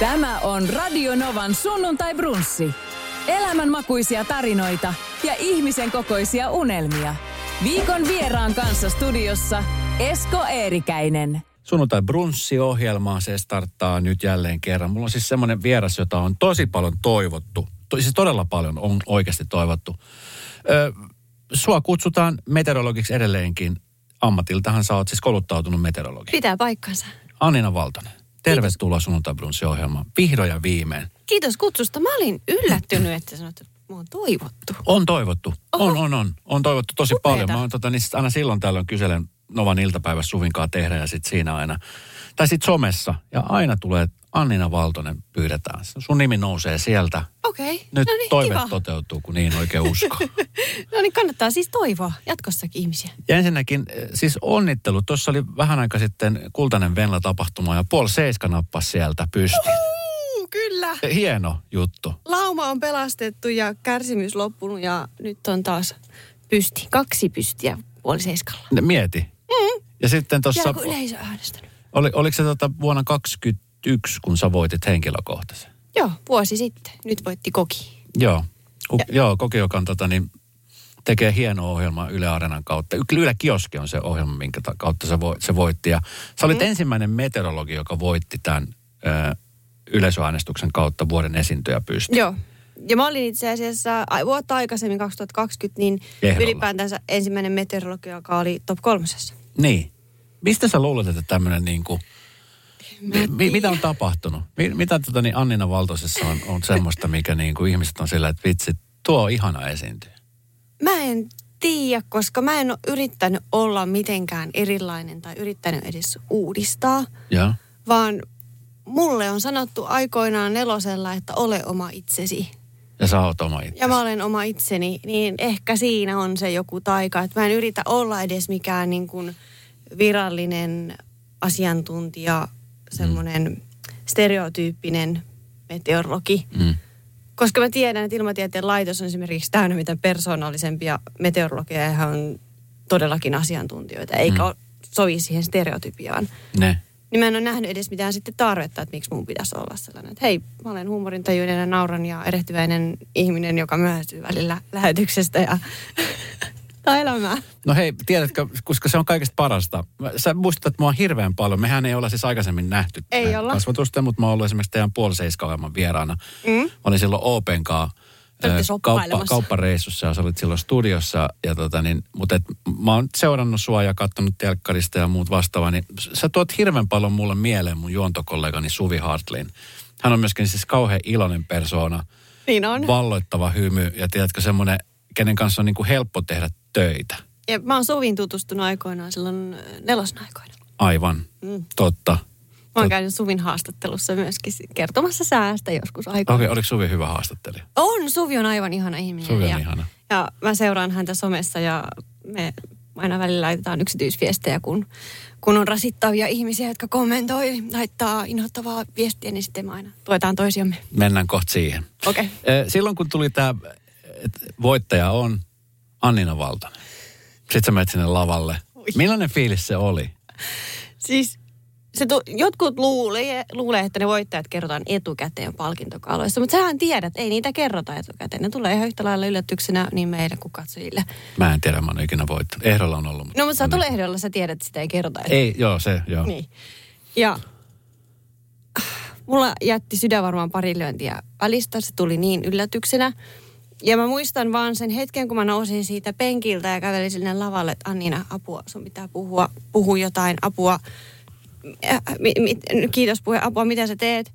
Tämä on Radio Novan sunnuntai brunssi. Elämänmakuisia tarinoita ja ihmisen kokoisia unelmia. Viikon vieraan kanssa studiossa Esko Eerikäinen. Sunnuntai brunssi-ohjelmaa, se starttaa nyt jälleen kerran. Mulla on siis semmoinen vieras, jota on tosi paljon toivottu. To, siis todella paljon on oikeasti toivottu. Ö, sua kutsutaan meteorologiksi edelleenkin. Ammatiltahan sä oot siis kouluttautunut meteorologi. Pitää paikkansa. Annina Valtonen, tervetuloa sunnuntai brunssi-ohjelmaan. Vihdoin ja viimein. Kiitos kutsusta. Mä olin yllättynyt, että sanoit, että mua on toivottu. On toivottu. Oho. On, on, on. On toivottu tosi Upeeta. paljon. Mä oon tota, niin aina silloin tällöin kyselen Novan iltapäivässä Suvinkaa tehdä ja sitten siinä aina. Tai sitten somessa. Ja aina tulee, Annina Valtonen pyydetään. Sun nimi nousee sieltä. Okei. Nyt no niin, toive kiva. toteutuu, kun niin oikein usko. No niin, kannattaa siis toivoa jatkossakin ihmisiä. ja ensinnäkin eh, siis onnittelu. Tuossa oli vähän aika sitten Kultainen Venla-tapahtuma ja puoli seiska nappasi sieltä pysti. Uu, kyllä. Hieno juttu. Lauma on pelastettu ja kärsimys loppunut ja nyt on taas pysti. Kaksi pystiä puoli seiskalla. Mieti. Mm. Ja sitten tuossa, Vielä kun yleisö äänestänyt. oli, oliko se tota vuonna 2021, kun sä voitit henkilökohtaisen? Joo, vuosi sitten. Nyt voitti koki. Joo. Ku, joo, Koki, joka on tota, niin, tekee hienoa ohjelmaa Yle Areenan kautta. Yle Kioski on se ohjelma, minkä ta- kautta se, vo, se voitti. Ja sä olit mm. ensimmäinen meteorologi, joka voitti tämän ö, yleisöäänestyksen kautta vuoden esiintyjä pysty. Joo. Ja mä olin itse asiassa vuotta aikaisemmin, 2020, niin Ehdolla. ylipäätänsä ensimmäinen meteorologi, joka oli top kolmosessa. Niin. Mistä sä luulet, että tämmöinen niin kuin, mi, mi, mitä on tapahtunut? Mi, mitä tota, niin Annina Valtoisessa on, on semmoista, mikä niin kuin ihmiset on sillä, että vitsi, tuo on ihana esiintyä. Mä en tiedä, koska mä en ole yrittänyt olla mitenkään erilainen tai yrittänyt edes uudistaa, Joo. vaan mulle on sanottu aikoinaan nelosella, että ole oma itsesi. Ja sä oot oma itse. Ja mä olen oma itseni, niin ehkä siinä on se joku taika, että mä en yritä olla edes mikään niin kuin virallinen asiantuntija, semmoinen stereotyyppinen meteorologi. Mm. Koska mä tiedän, että ilmatieteen laitos on esimerkiksi täynnä mitä persoonallisempia meteorologeja ja on todellakin asiantuntijoita, eikä mm. sovi siihen stereotypiaan. Ne. Niin mä en ole nähnyt edes mitään sitten tarvetta, että miksi mun pitäisi olla sellainen. Että hei, mä olen huumorintajuinen ja nauran ja erehtyväinen ihminen, joka myöhästyy välillä lähetyksestä ja tai elämää. No hei, tiedätkö, koska se on kaikesta parasta. Sä muistutat mua hirveän paljon. Mehän ei olla siis aikaisemmin nähty Ei olla. kasvatusta, mutta mä oon ollut esimerkiksi teidän puoliseiska vieraana. Mm. Olin silloin Open kaa Te olitte ö, kauppa, kauppareissussa ja sä olit silloin studiossa. Ja tota niin, mutta et, mä oon seurannut sua ja katsonut telkkarista ja muut vastaavaa. Niin sä tuot hirveän paljon mulle mieleen mun juontokollegani Suvi Hartlin. Hän on myöskin siis kauhean iloinen persoona. Niin on. Valloittava hymy ja tiedätkö semmoinen, kenen kanssa on niin kuin helppo tehdä töitä. Ja mä oon Suvin tutustunut aikoinaan silloin äh, nelosna aikoina. Aivan, Mm. totta. Mä oon käynyt Suvin haastattelussa myöskin kertomassa säästä joskus aikoina. Okei, okay, oliko Suvi hyvä haastattelija? On, Suvi on aivan ihana ihminen. Suvi on ja, ihana. Ja mä seuraan häntä somessa ja me aina välillä laitetaan yksityisviestejä, kun, kun on rasittavia ihmisiä, jotka kommentoi, laittaa inhottavaa viestiä, niin sitten me aina tuetaan toisiamme. Mennään kohta siihen. Okei. Okay. Silloin kun tuli tämä, voittaja on Annina Valtonen. Sitten sä menet sinne lavalle. Millainen fiilis se oli? Siis se tu, jotkut luulee, luulee, että ne voittajat kerrotaan etukäteen palkintokaaloissa, mutta sähän tiedät, ei niitä kerrota etukäteen. Ne tulee ihan yhtä lailla yllätyksenä niin meille kuin katsojille. Mä en tiedä, mä oon ikinä voittanut. Ehdolla on ollut. No mutta sä tulee ehdolla, sä tiedät, että sitä ei kerrota. Ei, joo, se, joo. Niin. Ja mulla jätti sydän varmaan pari lyöntiä välistä. Se tuli niin yllätyksenä. Ja mä muistan vaan sen hetken, kun mä nousin siitä penkiltä ja kävelin sinne lavalle, että Annina, apua, sun pitää puhua, puhua jotain, apua. Äh, mi, mi, kiitos puhe, apua, mitä sä teet?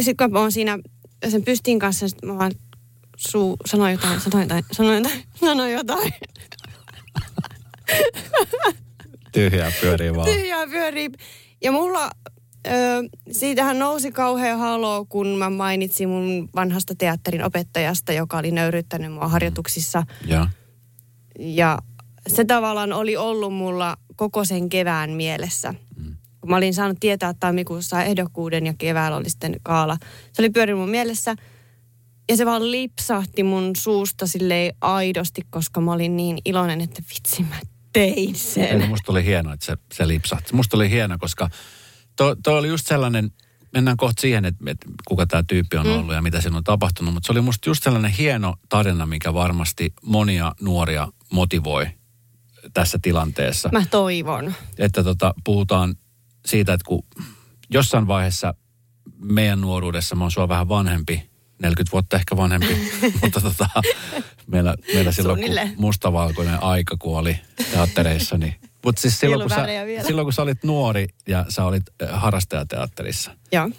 Sitten kun mä oon siinä sen pystin kanssa, sit mä vaan suu, sanoin jotain, sanoin jotain, sanoin jotain, sanoin jotain. Tyhjää pyörii vaan. Tyhjää pyörii. Ja mulla, ö, siitähän nousi kauhean haloo, kun mä mainitsin mun vanhasta teatterin opettajasta, joka oli nöyryttänyt mua harjoituksissa. Joo. Ja se tavallaan oli ollut mulla koko sen kevään mielessä. Mm. Kun mä olin saanut tietää, että tammikuussa ehdokkuuden ja keväällä oli sitten kaala. Se oli pyörinyt mun mielessä. Ja se vaan lipsahti mun suusta silleen aidosti, koska mä olin niin iloinen, että vitsi mä tein sen. Ei, musta oli hienoa, että se, se lipsahti. Musta oli hieno, koska to, to oli just sellainen, mennään kohta siihen, että, että kuka tämä tyyppi on ollut ja mitä siinä on tapahtunut. Mutta se oli musta just sellainen hieno tarina, mikä varmasti monia nuoria motivoi tässä tilanteessa. Mä toivon. Että tota, puhutaan siitä, että kun jossain vaiheessa meidän nuoruudessa, mä oon sua vähän vanhempi, 40 vuotta ehkä vanhempi, mutta tota, meillä, meillä silloin kun mustavalkoinen aika kuoli teattereissa, niin mutta siis silloin kun, sä, vielä. silloin kun sä olit nuori ja sä olit äh, harrastajateatterissa, Joo.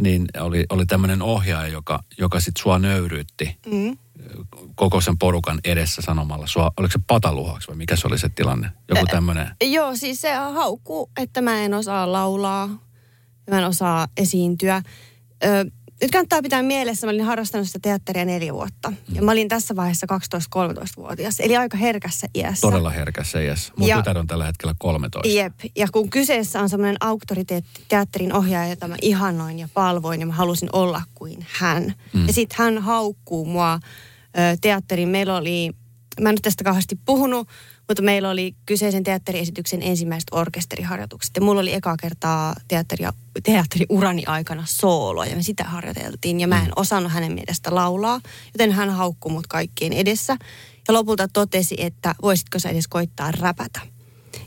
niin oli, oli tämmöinen ohjaaja, joka, joka sit sua nöyryytti Mm. koko sen porukan edessä sanomalla sua, oliko se pataluhaksi vai mikä se oli se tilanne? Joku tämmöinen, Joo, siis se haukkuu, että mä en osaa laulaa, mä en osaa esiintyä. Ö, nyt kannattaa pitää mielessä, mä olin harrastanut sitä teatteria neljä vuotta. Ja mä olin tässä vaiheessa 12-13-vuotias, eli aika herkässä iässä. todella herkässä iässä. Mun Ja- tytär on tällä hetkellä 13. Jep, ja kun kyseessä on semmoinen auktoriteetti teatterin ohjaaja, jota mä ihannoin ja palvoin ja mä halusin olla kuin hän. Mm. Ja sitten hän haukkuu mua ö, teatteriin. Meillä oli, mä en nyt tästä kauheasti puhunut, mutta meillä oli kyseisen teatteriesityksen ensimmäiset orkesteriharjoitukset. Ja mulla oli ekaa kertaa teatteria, teatteriurani aikana soolo ja me sitä harjoiteltiin. Ja mä en osannut hänen mielestä laulaa, joten hän haukkui mut kaikkien edessä. Ja lopulta totesi, että voisitko sä edes koittaa räpätä.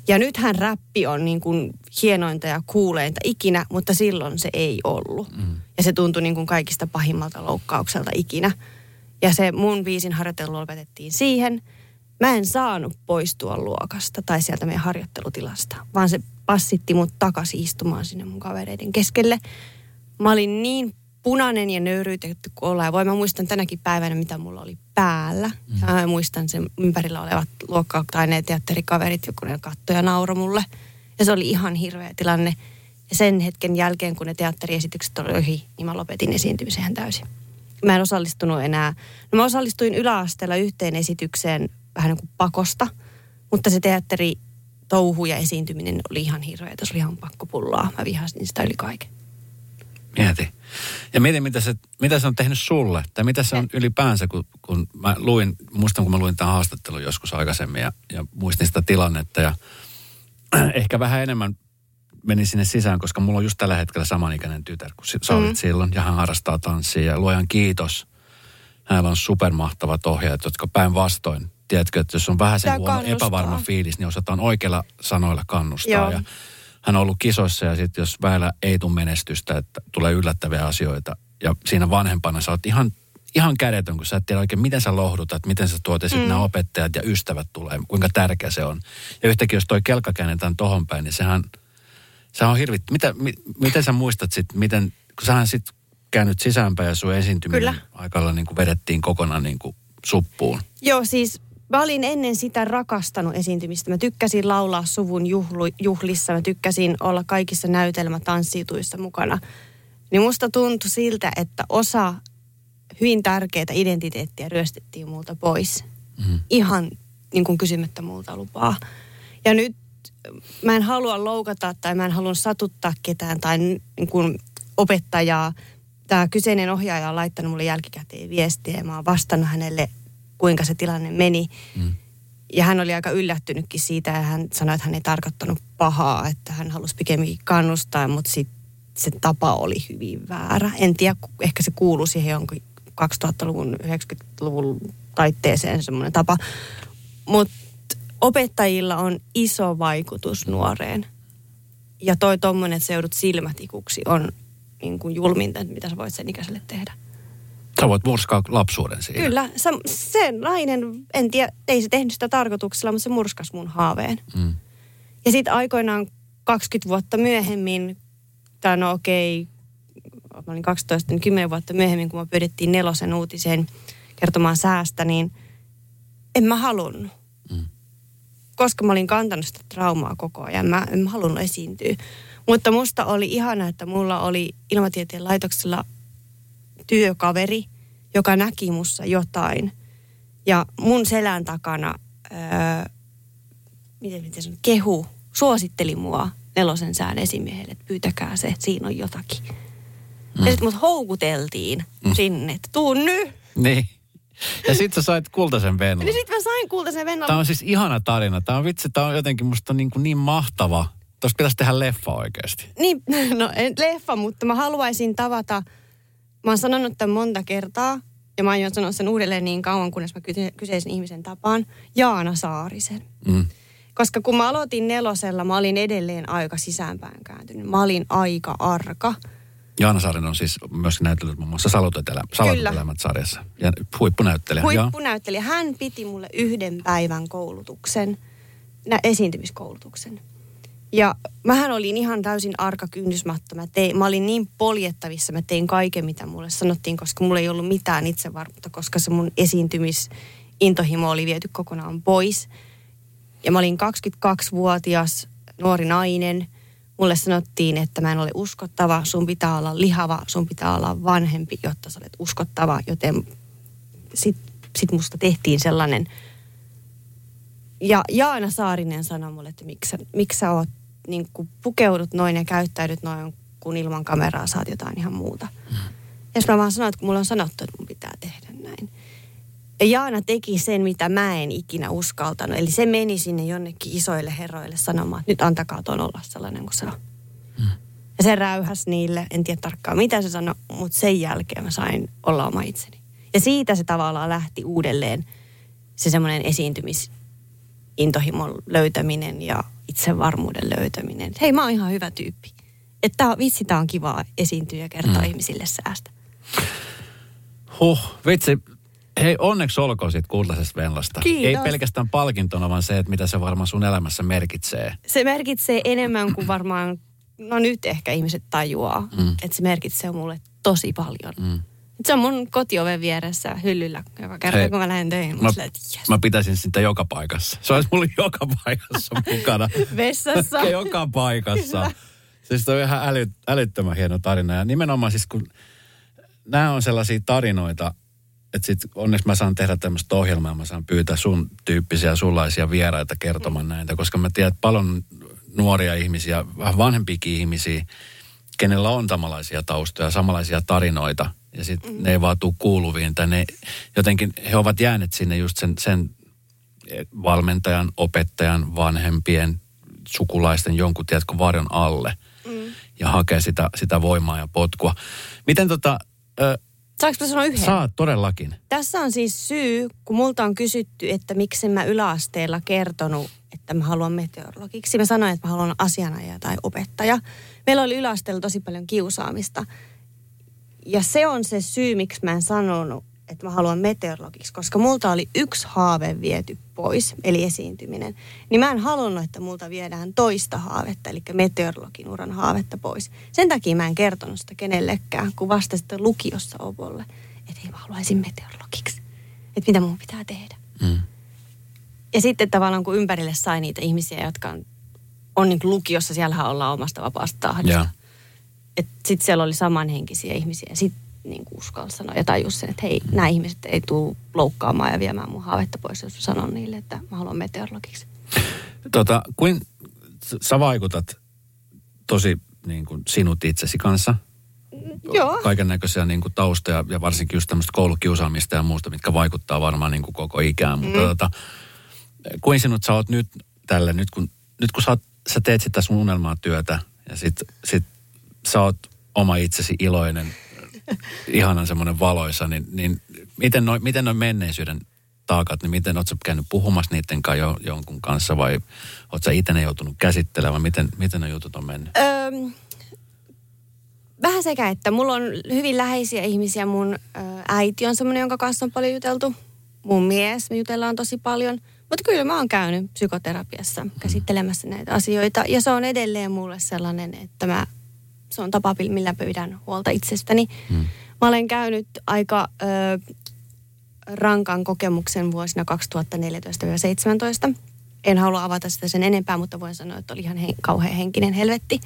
Ja nythän räppi on niin kuin hienointa ja kuuleinta ikinä, mutta silloin se ei ollut. Mm. Ja se tuntui niin kuin kaikista pahimmalta loukkaukselta ikinä. Ja se mun biisin harjoittelu lopetettiin siihen. Mä en saanut poistua luokasta tai sieltä meidän harjoittelutilasta, vaan se passitti mut takaisin istumaan sinne mun kavereiden keskelle. Mä olin niin punainen ja nöyryytetty kuin ollaan. Voi mä muistan tänäkin päivänä, mitä mulla oli päällä. Mm. Mä muistan sen ympärillä olevat luokka- tai ne teatterikaverit, joku ne kattoi ja nauroi mulle. Ja se oli ihan hirveä tilanne. Ja sen hetken jälkeen, kun ne teatteriesitykset oli ohi, niin mä lopetin esiintymisen ihan täysin. Mä en osallistunut enää. No mä osallistuin yläasteella yhteen esitykseen vähän niin kuin pakosta, mutta se teatteri touhu ja esiintyminen oli ihan hirveä. Se oli ihan pakkopullaa. Mä vihasin sitä yli kaiken. Mieti. Ja mieti, mitä se, mitä se on tehnyt sulle. Tai mitä se on ylipäänsä, kun, kun mä luin, muistan kun mä luin tämän haastattelun joskus aikaisemmin ja, ja muistin sitä tilannetta. Ja ehkä vähän enemmän menin sinne sisään, koska mulla on just tällä hetkellä samanikäinen tytär kuin sä olit Mm. silloin. Ja hän harrastaa tanssia ja luojan kiitos. Hänellä on supermahtavat ohjaajat, jotka päinvastoin. Tiedätkö, että jos on vähän sen huono kannustaa. epävarma fiilis, niin osataan oikeilla sanoilla kannustaa. Joo. Ja hän on ollut kisoissa ja sitten jos väillä ei tule menestystä, että tulee yllättäviä asioita. Ja siinä vanhempana sä oot ihan, ihan kädetön, kun sä et tiedä oikein, miten sä lohdutat, miten sä tuot sitten mm. nämä opettajat ja ystävät tulee, kuinka tärkeä se on. Ja yhtäkkiä jos toi kelkka käännetään tohon päin, niin sehän, sehän on hirvit. Mitä, mi, miten sä muistat sitten, miten, kun sähän sitten käännyt sisäänpäin ja sun esiintyminen Kyllä. aikalla niin kuin vedettiin kokonaan niin kuin suppuun. Joo, siis mä olin ennen sitä rakastanut esiintymistä. Mä tykkäsin laulaa suvun juhlu, juhlissa, mä tykkäsin olla kaikissa näytelmätanssituissa mukana. Niin musta tuntui siltä, että osa hyvin tärkeää identiteettiä ryöstettiin multa pois. Mm. Ihan niin kuin kysymättä multa lupaa. Ja nyt mä en halua loukata tai mä en halua satuttaa ketään tai niin kuin opettajaa. Tämä kyseinen ohjaaja on laittanut mulle jälkikäteen viestiä ja mä oon vastannut hänelle, kuinka se tilanne meni. Mm. Ja hän oli aika yllättynytkin siitä ja hän sanoi, että hän ei tarkoittanut pahaa, että hän halusi pikemminkin kannustaa, mutta sit se tapa oli hyvin väärä. En tiedä, ehkä se kuuluu siihen jonkin 2000-luvun, 90-luvun taitteeseen semmoinen tapa. Mutta opettajilla on iso vaikutus nuoreen. Ja toi tommonen, että sä joudut silmätikuksi, on niin kuin julminta, mitä sä voit sen ikäiselle tehdä. Sä voit murskaa lapsuuden siinä. Kyllä, se, se nainen, en tiedä, ei se tehnyt sitä tarkoituksella, mutta se murskas mun haaveen. Mm. Ja sitten aikoinaan 20 vuotta myöhemmin, tai no okei, mä olin 12, niin 10 vuotta myöhemmin, kun me pyydettiin nelosen uutiseen kertomaan säästä, niin en mä halunnut. Mm. Koska mä olin kantanut sitä traumaa koko ajan, mä en mä halunnut esiintyä. Mutta musta oli ihana, että mulla oli ilmatieteen laitoksella työkaveri, joka näki mussa jotain. Ja mun selän takana, öö, miten, miten sanon, kehu, suositteli mua nelosen sään esimiehelle, että pyytäkää se, että siinä on jotakin. Mm. Ja sitten mut houkuteltiin mm. sinne, että tuu nyt. Niin. Ja sit sä sait kultaisen venlan. Niin sitten mä sain kultaisen vennan. Tämä on siis ihana tarina. Tämä on vitsi, tämä on jotenkin musta niin, kuin niin mahtava Tuossa pitäisi tehdä leffa oikeasti. Niin, no en leffa, mutta mä haluaisin tavata, mä oon sanonut tämän monta kertaa, ja mä aion sanoa sen uudelleen niin kauan, kunnes mä kyse- kyseisen ihmisen tapaan, Jaana Saarisen. Mm. Koska kun mä aloitin nelosella, mä olin edelleen aika sisäänpäin kääntynyt. Mä olin aika arka. Jaana Saarinen on siis myös näytellyt muun muassa Salotut elämät sarjassa. Ja huippunäyttelijä. Huippunäyttelijä. Hän piti mulle yhden päivän koulutuksen, nä- esiintymiskoulutuksen. Ja mähän olin ihan täysin arka kynnysmatta. Mä, mä olin niin poljettavissa, mä tein kaiken, mitä mulle sanottiin, koska mulla ei ollut mitään itsevarmuutta, koska se mun esiintymisintohimo oli viety kokonaan pois. Ja mä olin 22-vuotias nuori nainen. Mulle sanottiin, että mä en ole uskottava, sun pitää olla lihava, sun pitää olla vanhempi, jotta sä olet uskottava. Joten sit, sit musta tehtiin sellainen. Ja Jaana Saarinen sanoi mulle, että miksi, sä- miksi sä oot niin kuin pukeudut noin ja käyttäydyt noin, kun ilman kameraa saat jotain ihan muuta. Ja sitten mä vaan sanoin, että kun mulla on sanottu, että mun pitää tehdä näin. Ja Jaana teki sen, mitä mä en ikinä uskaltanut. Eli se meni sinne jonnekin isoille herroille sanomaan, että nyt antakaa ton olla sellainen kuin se on. Ja se räyhäs niille, en tiedä tarkkaan mitä se sanoi, mutta sen jälkeen mä sain olla oma itseni. Ja siitä se tavallaan lähti uudelleen se semmoinen esiintymisintohimon löytäminen ja itsevarmuuden löytäminen. Hei, mä oon ihan hyvä tyyppi. Että vitsi, tää on kiva esiintyä ja kertoa mm. ihmisille säästä. Huh, vitsi. Hei, onneksi olkoon siitä kultaisesta venlasta. Kiitos. Ei pelkästään palkintona, vaan se, että mitä se varmaan sun elämässä merkitsee. Se merkitsee enemmän kuin varmaan, no nyt ehkä ihmiset tajuaa, mm. että se merkitsee mulle tosi paljon. Mm. Se on mun kotioven vieressä hyllyllä joka kerta, Hei, kun mä lähden töihin. Mä, silleen, yes. mä pitäisin sitä joka paikassa. Se olisi mulla joka paikassa mukana. Vessassa. joka paikassa. Siis toi on ihan äly, älyttömän hieno tarina. Ja nimenomaan siis kun nämä on sellaisia tarinoita, että sit onneksi mä saan tehdä tämmöistä ohjelmaa, mä saan pyytää sun tyyppisiä sunlaisia vieraita kertomaan näitä, koska mä tiedän, että paljon nuoria ihmisiä, vähän vanhempiakin ihmisiä, kenellä on samanlaisia taustoja, samanlaisia tarinoita, ja sitten mm. ne ei vaan tuu kuuluviin, tai ne jotenkin, he ovat jääneet sinne just sen, sen valmentajan, opettajan, vanhempien, sukulaisten jonkun, tiedätkö, varjon alle, mm. ja hakee sitä, sitä voimaa ja potkua. Miten tota, ö, Saanko mä sanoa yhden? saat todellakin? Tässä on siis syy, kun multa on kysytty, että miksi mä yläasteella kertonut, että mä haluan meteorologiksi. Mä sanoin, että mä haluan asianajaja tai opettaja. Meillä oli yläasteella tosi paljon kiusaamista. Ja se on se syy, miksi mä en sanonut, että mä haluan meteorologiksi, koska multa oli yksi haave viety pois, eli esiintyminen. Niin mä en halunnut, että multa viedään toista haavetta, eli meteorologin uran haavetta pois. Sen takia mä en kertonut sitä kenellekään, kun vasta sitten lukiossa opolle, että hei mä haluaisin meteorologiksi. Että mitä mun pitää tehdä. Mm. Ja sitten tavallaan kun ympärille sai niitä ihmisiä, jotka on, on niin lukiossa, siellähän ollaan omasta vapaasta tahdista. Joo. Sitten siellä oli samanhenkisiä ihmisiä sitten niin uskalsi sanoa ja tajus sen, että hei, nämä ihmiset ei tule loukkaamaan ja viemään mun haavetta pois, jos sanon niille, että mä haluan meteorologiksi. Tota, kuin sä vaikutat tosi niin kuin sinut itsesi kanssa. Joo. Kaiken näköisiä niin kuin taustoja ja varsinkin just tämmöistä koulukiusaamista ja muusta, mitkä vaikuttaa varmaan niin kuin koko ikään. Mutta Mm. tota, kuin sinut sä oot nyt tälle, nyt kun, nyt kun sä, oot, sä teet sitä sun unelmaa työtä ja sit, sit sä oot oma itsesi iloinen, ihanan semmoinen valoisa, niin, niin miten noin miten noi menneisyyden taakat, niin miten oot sä käynyt puhumassa niiden kanssa jo, jonkun kanssa vai oot sä itse joutunut käsittelemään, miten, miten ne jutut on mennyt? Öm, vähän sekä, että mulla on hyvin läheisiä ihmisiä. Mun äiti on semmoinen, jonka kanssa on paljon juteltu. Mun mies, me jutellaan tosi paljon. Mutta kyllä mä oon käynyt psykoterapiassa käsittelemässä näitä asioita. Ja se on edelleen mulle sellainen, että mä, se on tapa, millä pidän huolta itsestäni. Hmm. Mä olen käynyt aika ö, rankan kokemuksen vuosina 2014-2017. En halua avata sitä sen enempää, mutta voin sanoa, että oli ihan he, kauhean henkinen helvetti.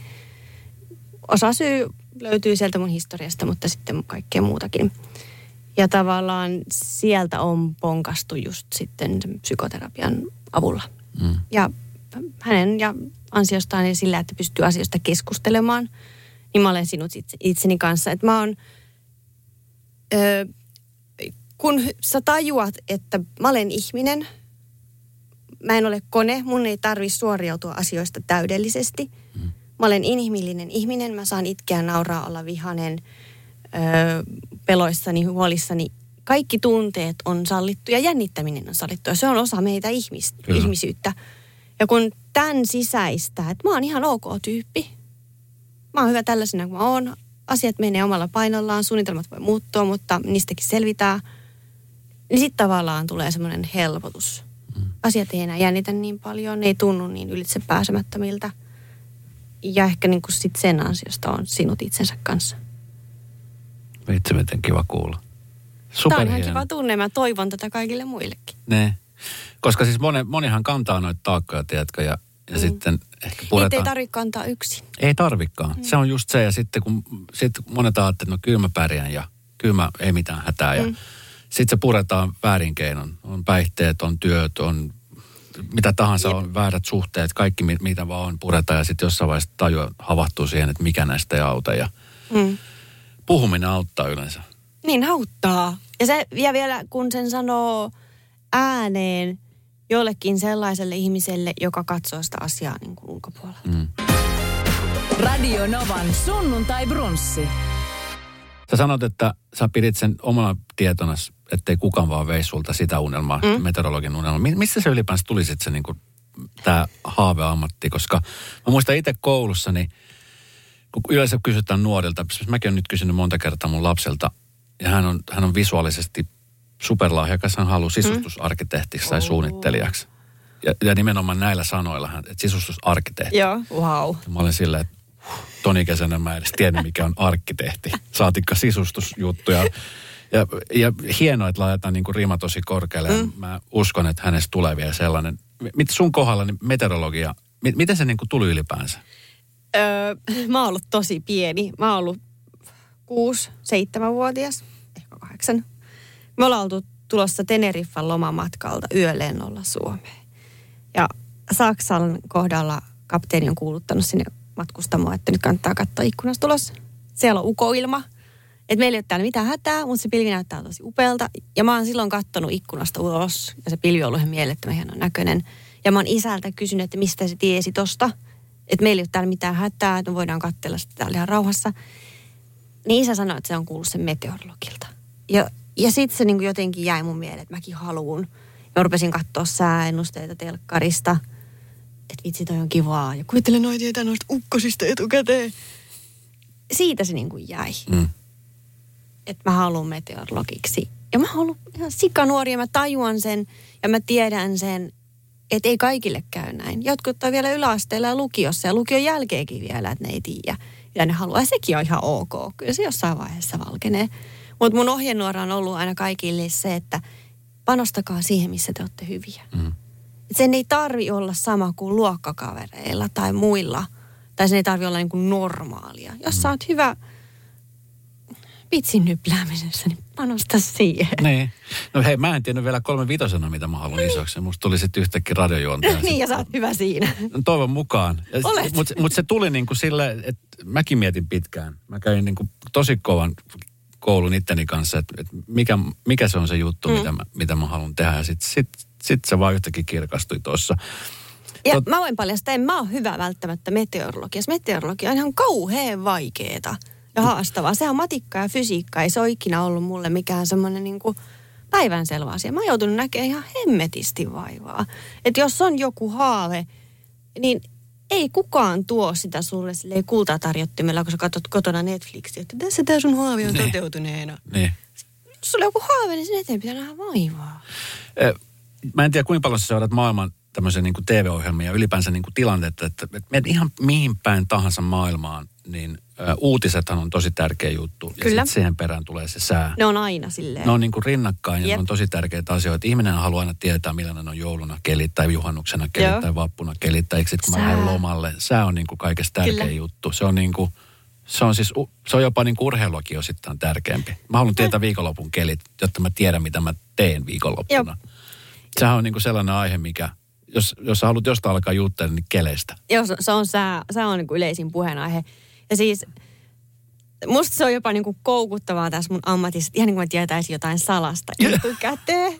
Osa syy löytyy sieltä mun historiasta, mutta sitten kaikkea muutakin. Ja tavallaan sieltä on ponkastu just sitten psykoterapian avulla. Mm. Ja hänen ja ansiostaan ja sillä, että pystyy asioista keskustelemaan, niin mä olen sinut itse, itseni kanssa. Että mä oon, ö, kun sä tajuat, että mä olen ihminen, mä en ole kone, mun ei tarvi suoriutua asioista täydellisesti. Mm. Mä olen inhimillinen ihminen, mä saan itkeä, nauraa, olla vihanen, öö, peloissani, huolissani. Kaikki tunteet on sallittu ja jännittäminen on sallittu ja se on osa meitä ihmis, ihmisyyttä. Ja kun tämän sisäistää, että mä oon ihan ok tyyppi, mä oon hyvä tällaisena kuin mä oon, asiat menee omalla painollaan, suunnitelmat voi muuttua, mutta niistäkin selvitään, niin sitten tavallaan tulee semmoinen helpotus. Mm. Asiat ei enää jännitä niin paljon, ne ei tunnu niin ylitse pääsemättömiltä. Ja ehkä niin kuin sit sen ansiosta on sinut itsensä kanssa. Vitsi, miten kiva kuulla. Tämä on ihan kiva tunne, mä toivon tätä kaikille muillekin. Ne. Koska siis moni, monihan kantaa noita taakkoja, tiedätkö, ja, ja mm. sitten ehkä puretaan. Niitä ei tarvitse kantaa yksin. Ei tarvikaan. Mm. Se on just se, ja sitten kun sit monet ajattelee, että no kyllä mä pärjään, ja kyllä mä, ei mitään hätää, ja mm. sitten se puretaan väärin keinon. On päihteet, on työt, on mitä tahansa Jep. on väärät suhteet, kaikki mitä vaan on pureta ja sitten jossain vaiheessa tajua havahtuu siihen, että mikä näistä ei auta ja mm. puhuminen auttaa yleensä. Niin auttaa. Ja, se, ja vielä kun sen sanoo ääneen jollekin sellaiselle ihmiselle, joka katsoo sitä asiaa niin kuin ulkopuolelta. Mm. Radio Novan sunnuntai brunssi. Sä sanot, että sä pidit sen omana tietona, ettei kukaan vaan veisi sulta sitä unelmaa, mm. meteorologin unelmaa. Missä se ylipäänsä tuli sitten se niin kuin, tämä haaveammatti? Koska mä muistan itse koulussani, kun yleensä kysytään nuorilta, siis mäkin olen nyt kysynyt monta kertaa mun lapselta, ja hän on, hän on visuaalisesti superlahjakas, hän haluaa sisustusarkkitehtiksi mm. tai suunnittelijaksi. Ja, ja nimenomaan näillä sanoilla, hän, että sisustusarkkitehti. Joo, wow. Ja mä olin silleen, että toni kesänä mä edes tiedä, mikä on arkkitehti. Saatikka sisustusjuttuja. Ja, ja hienoa, että laitetaan niin rima tosi korkealle. Mm. Mä uskon, että hänestä tulee vielä sellainen. Mitä sun kohdalla, niin meteorologia, miten se niin kuin tuli ylipäänsä? Öö, mä oon ollut tosi pieni. Mä oon ollut kuusi, seitsemänvuotias, ehkä kahdeksan. Me ollaan oltu tulossa Teneriffan lomamatkalta yölennolla Suomeen. Ja Saksan kohdalla kapteeni on kuuluttanut sinne matkustamoon, että nyt kannattaa katsoa ikkunasta tulos. Siellä on ukoilma. Että meillä ei ole täällä mitään hätää, mutta se pilvi näyttää tosi upealta. Ja mä oon silloin kattonut ikkunasta ulos ja se pilvi on ollut ihan mielettömän hienon näköinen. Ja mä oon isältä kysynyt, että mistä se tiesi tosta. Että meillä ei ole täällä mitään hätää, että me voidaan katsella sitä täällä ihan rauhassa. Niin isä sanoi, että se on kuullut sen meteorologilta. Ja, ja sitten se niin jotenkin jäi mun mieleen, että mäkin haluun. Ja mä rupesin katsoa sääennusteita telkkarista. Että vitsi, toi on kivaa. Ja kuvittelen noin tietää noista ukkosista etukäteen. Siitä se niin kuin jäi. Mm. Että mä haluan meteorologiksi. Ja mä haluan ihan sikanuori ja mä tajuan sen ja mä tiedän sen, että ei kaikille käy näin. Jotkut on vielä yläasteella ja lukiossa ja lukion jälkeenkin vielä, että ne ei tiedä mitä ne haluaa. Ja sekin on ihan ok. Kyllä se jossain vaiheessa valkenee. Mutta mun ohjenuora on ollut aina kaikille se, että panostakaa siihen, missä te olette hyviä. Mm. Sen ei tarvi olla sama kuin luokkakavereilla tai muilla. Tai sen ei tarvi olla niin kuin normaalia. Jos mm. sä oot hyvä vitsin nypläämisessä, niin panosta siihen. Niin. No hei, mä en tiennyt vielä kolme vitosena, mitä mä haluan niin. isoksi. Musta tuli sitten yhtäkkiä radiojuontaja. niin, ja sä oot hyvä siinä. No, toivon mukaan. Mutta mut se tuli niin kuin sille, että mäkin mietin pitkään. Mä kävin niin kuin tosi kovan koulun itteni kanssa, että, että mikä, mikä se on se juttu, mm. mitä, mä, mitä mä haluan tehdä. Ja sitten sit, sit se vaan yhtäkkiä kirkastui tuossa. Ja Tot... mä voin paljastaa, että mä oon hyvä välttämättä meteorologiassa. Meteorologia on ihan kauhean vaikeeta ja haastavaa. Se on matikkaa ja fysiikkaa. Ei se ole ikinä ollut mulle mikään semmoinen niin kuin päivänselvä asia. Mä oon joutunut näkemään ihan hemmetisti vaivaa. Että jos on joku haave, niin ei kukaan tuo sitä sulle silleen kultatarjottimella, kun sä katsot kotona Netflixiä, että tässä tää sun haave on niin. toteutuneena. Niin. Jos sulla on joku haave, niin sen eteen pitää nähdä vaivaa. Mä en tiedä, kuinka paljon sä seurat maailman tämmöisiä niin TV-ohjelmia ja ylipäänsä niin kuin tilannetta, että, että ihan mihin päin tahansa maailmaan, niin uutisethan on tosi tärkeä juttu. Kyllä. Ja sitten siihen perään tulee se sää. Ne on aina silleen. Ne on niin kuin rinnakkain ja Jep. ne on tosi tärkeitä asioita. Ihminen haluaa aina tietää, millainen on jouluna kelit tai juhannuksena kelit Joo. tai vappuna kelit. Tai sitten kun mä lähden lomalle, sää on niin kuin kaikesta tärkeä Kyllä. juttu. Se on niin kuin, se on siis, se on jopa niin kuin urheiluakin osittain tärkeämpi. Mä haluan tietää viikonlopun kelit, jotta mä tiedän, mitä mä teen viikonloppuna. Jop. Sehän on niin kuin sellainen aihe, mikä jos, jos haluat jostain alkaa juttella, niin keleistä. Joo, se on, sää, sää on niin kuin yleisin puheenaihe. Ja siis musta se on jopa niin kuin koukuttavaa tässä mun ammatissa, ihan niin kuin mä tietäisin jotain salasta etukäteen.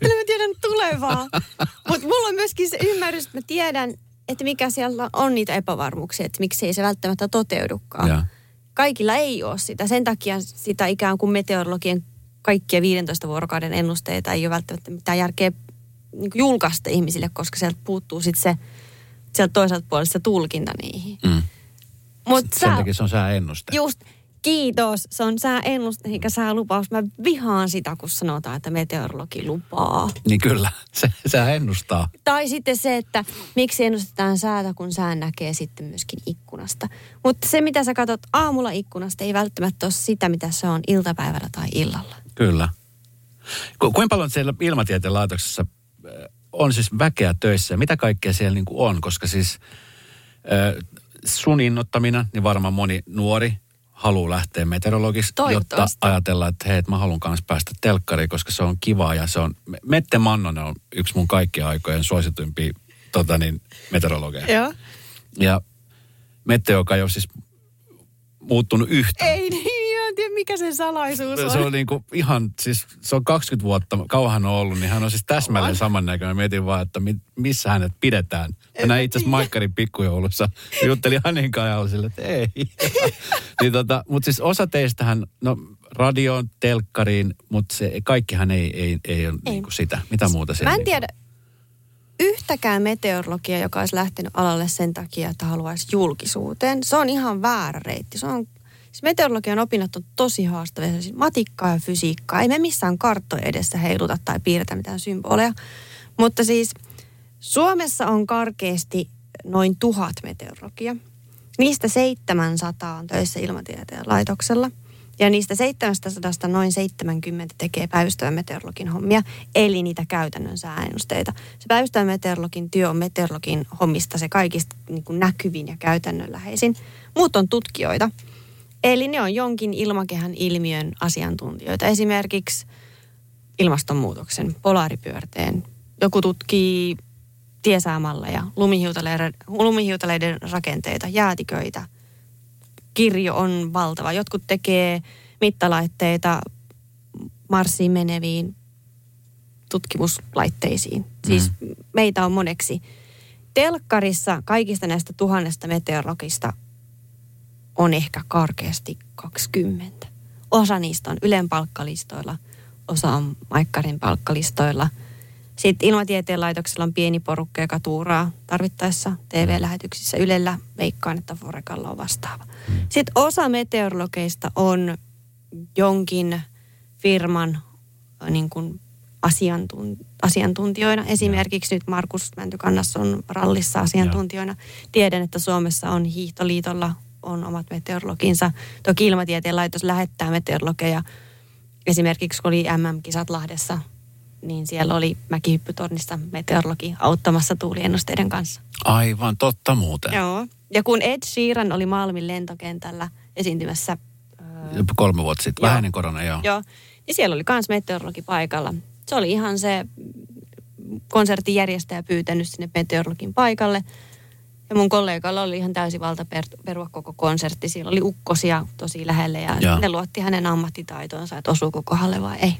Miten mä tiedän tulevaa? Mutta mulla on myöskin se ymmärrys, että mä tiedän, että mikä siellä on niitä epävarmuuksia, että miksi ei se välttämättä toteudukaan. Ja. Kaikilla ei ole sitä. Sen takia sitä ikään kuin meteorologien kaikkia 15 vuorokauden ennusteita ei ole välttämättä mitään järkeä niin julkaista ihmisille, koska sieltä puuttuu sitten se sieltä toiselta puolelta se tulkinta niihin. Mm. Mut Sen takia se on sääennuste. Just, kiitos. Se on sää ennuste eikä sää lupaus. Mä vihaan sitä, kun sanotaan, että meteorologi lupaa. Niin kyllä, se, se ennustaa. Tai sitten se, että miksi ennustetaan säätä, kun sään näkee sitten myöskin ikkunasta. Mutta se, mitä sä katsot aamulla ikkunasta, ei välttämättä ole sitä, mitä se on iltapäivällä tai illalla. Kyllä. Ku, kuinka paljon siellä ilmatieteen laitoksessa on siis väkeä töissä mitä kaikkea siellä niin kuin on? Koska siis sun innottamina, niin varmaan moni nuori haluaa lähteä meteorologiksi, jotta ajatellaan, että hei, että mä haluan kanssa päästä telkkariin, koska se on kivaa ja se on, Mette Mannonen on yksi mun kaikkien aikojen suosituimpia tota niin, meteorologeja. Joo. Ja Mette, joka ei ole siis muuttunut yhtään. Ei niin, en tiedä mikä sen salaisuus on. Se on niinku ihan, siis se on 20 vuotta, kauan hän on ollut, niin hän on siis täsmälleen samannäköinen. Mietin vaan, että mi, missä hänet pidetään. Mä näin itse asiassa Maikkarin pikkujoulussa. Juttelin Hanin kanssa ja oli silleen, että ei. niin tota, mutta siis osa teistähän, no radioon, telkkariin, mutta se, kaikkihan ei, ei, ei ole Ei. niinku sitä. Mitä muuta siellä Mä en niinku- tiedä yhtäkään meteorologia, joka olisi lähtenyt alalle sen takia, että haluaisi julkisuuteen. Se on ihan väärä reitti. Se on, siis meteorologian opinnot on tosi haastavia. Siis matikkaa ja fysiikkaa. Ei me missään karttoja edessä heiluta tai piirretä mitään symboleja. Mutta siis Suomessa on karkeasti noin tuhat meteorologia. Niistä 700 on töissä ilmatieteen laitoksella. Ja niistä 700 noin 70 tekee päivystävän meteorologin hommia, eli niitä käytännön sääennusteita. Se päivystävän meteorologin työ on meteorologin hommista se kaikista niin kuin näkyvin ja käytännönläheisin. Muut on tutkijoita. Eli ne on jonkin ilmakehän ilmiön asiantuntijoita. Esimerkiksi ilmastonmuutoksen, polaaripyörteen. Joku tutkii tiesäämalleja, lumihiutaleiden, lumihiutaleiden rakenteita, jäätiköitä. Kirjo on valtava. Jotkut tekee mittalaitteita Marsiin meneviin tutkimuslaitteisiin. Siis meitä on moneksi. Telkkarissa kaikista näistä tuhannesta meteorologista on ehkä karkeasti 20. Osa niistä on Ylen palkkalistoilla, osa on Maikkarin palkkalistoilla. Sitten Ilmatieteen laitoksella on pieni porukka, joka tuuraa tarvittaessa TV-lähetyksissä. Ylellä veikkaan, että Forekalla on vastaava. Sitten osa meteorologeista on jonkin firman äh, niin kuin asiantun, asiantuntijoina. Esimerkiksi nyt Markus Mäntykannas on rallissa asiantuntijana. Tiedän, että Suomessa on Hiihtoliitolla on omat meteorologinsa. Toki Ilmatieteen laitos lähettää meteorologeja. Esimerkiksi kun oli MM-kisat Lahdessa, niin siellä oli mäkihyppytornista meteorologi auttamassa tuuliennusteiden kanssa. Aivan totta muuten. Joo. Ja kun Ed Sheeran oli Malmin lentokentällä esiintymässä Jopa Kolme vuotta sitten, vähän ennen korona, joo. Joo. Niin siellä oli myös meteorologi paikalla. Se oli ihan se konsertin järjestäjä pyytänyt sinne meteorologin paikalle. Ja mun kollegalla oli ihan täysi valta per, perua koko konsertti. Siellä oli ukkosia tosi lähelle ja Joo. ne luotti hänen ammattitaitoonsa, että osuuko kohdalle vai ei.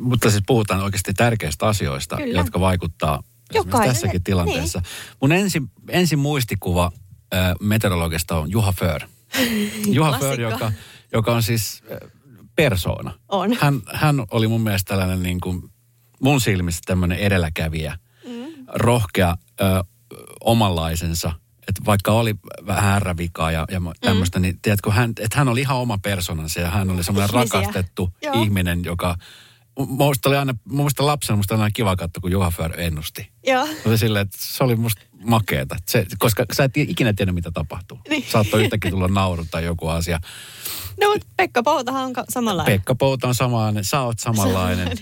Mutta siis puhutaan oikeasti tärkeistä asioista, Kyllä. jotka vaikuttaa Jokainen- tässäkin tilanteessa. Mun ensin, ensin muistikuva äh, meteorologista on Juha Föör. Juha Föör, joka, joka on siis äh, persoona. On. Hän, hän oli mun mielestä tällainen niin kuin, mun silmissä tämmöinen edelläkävijä, Mm. rohkea, ö, omanlaisensa. Että vaikka oli vähän härrävikaa ja, ja tämmöistä, mm. niin tiedätkö, hän, että hän oli ihan oma persoonansa ja hän oli semmoinen Ihmisiä. rakastettu Joo. ihminen, joka... Musta oli aina, musta lapsena musta aina kiva katsoa, kun Juha Föör ennusti. Joo. Se oli silleen, että se oli musta makeeta. Se, koska sä et ikinä tiedä, mitä tapahtuu. Niin. Saattoi yhtäkkiä tulla nauru tai joku asia. No, mutta Pekka Poutahan on samanlainen. Pekka Pouta on samanlainen, sä oot samanlainen.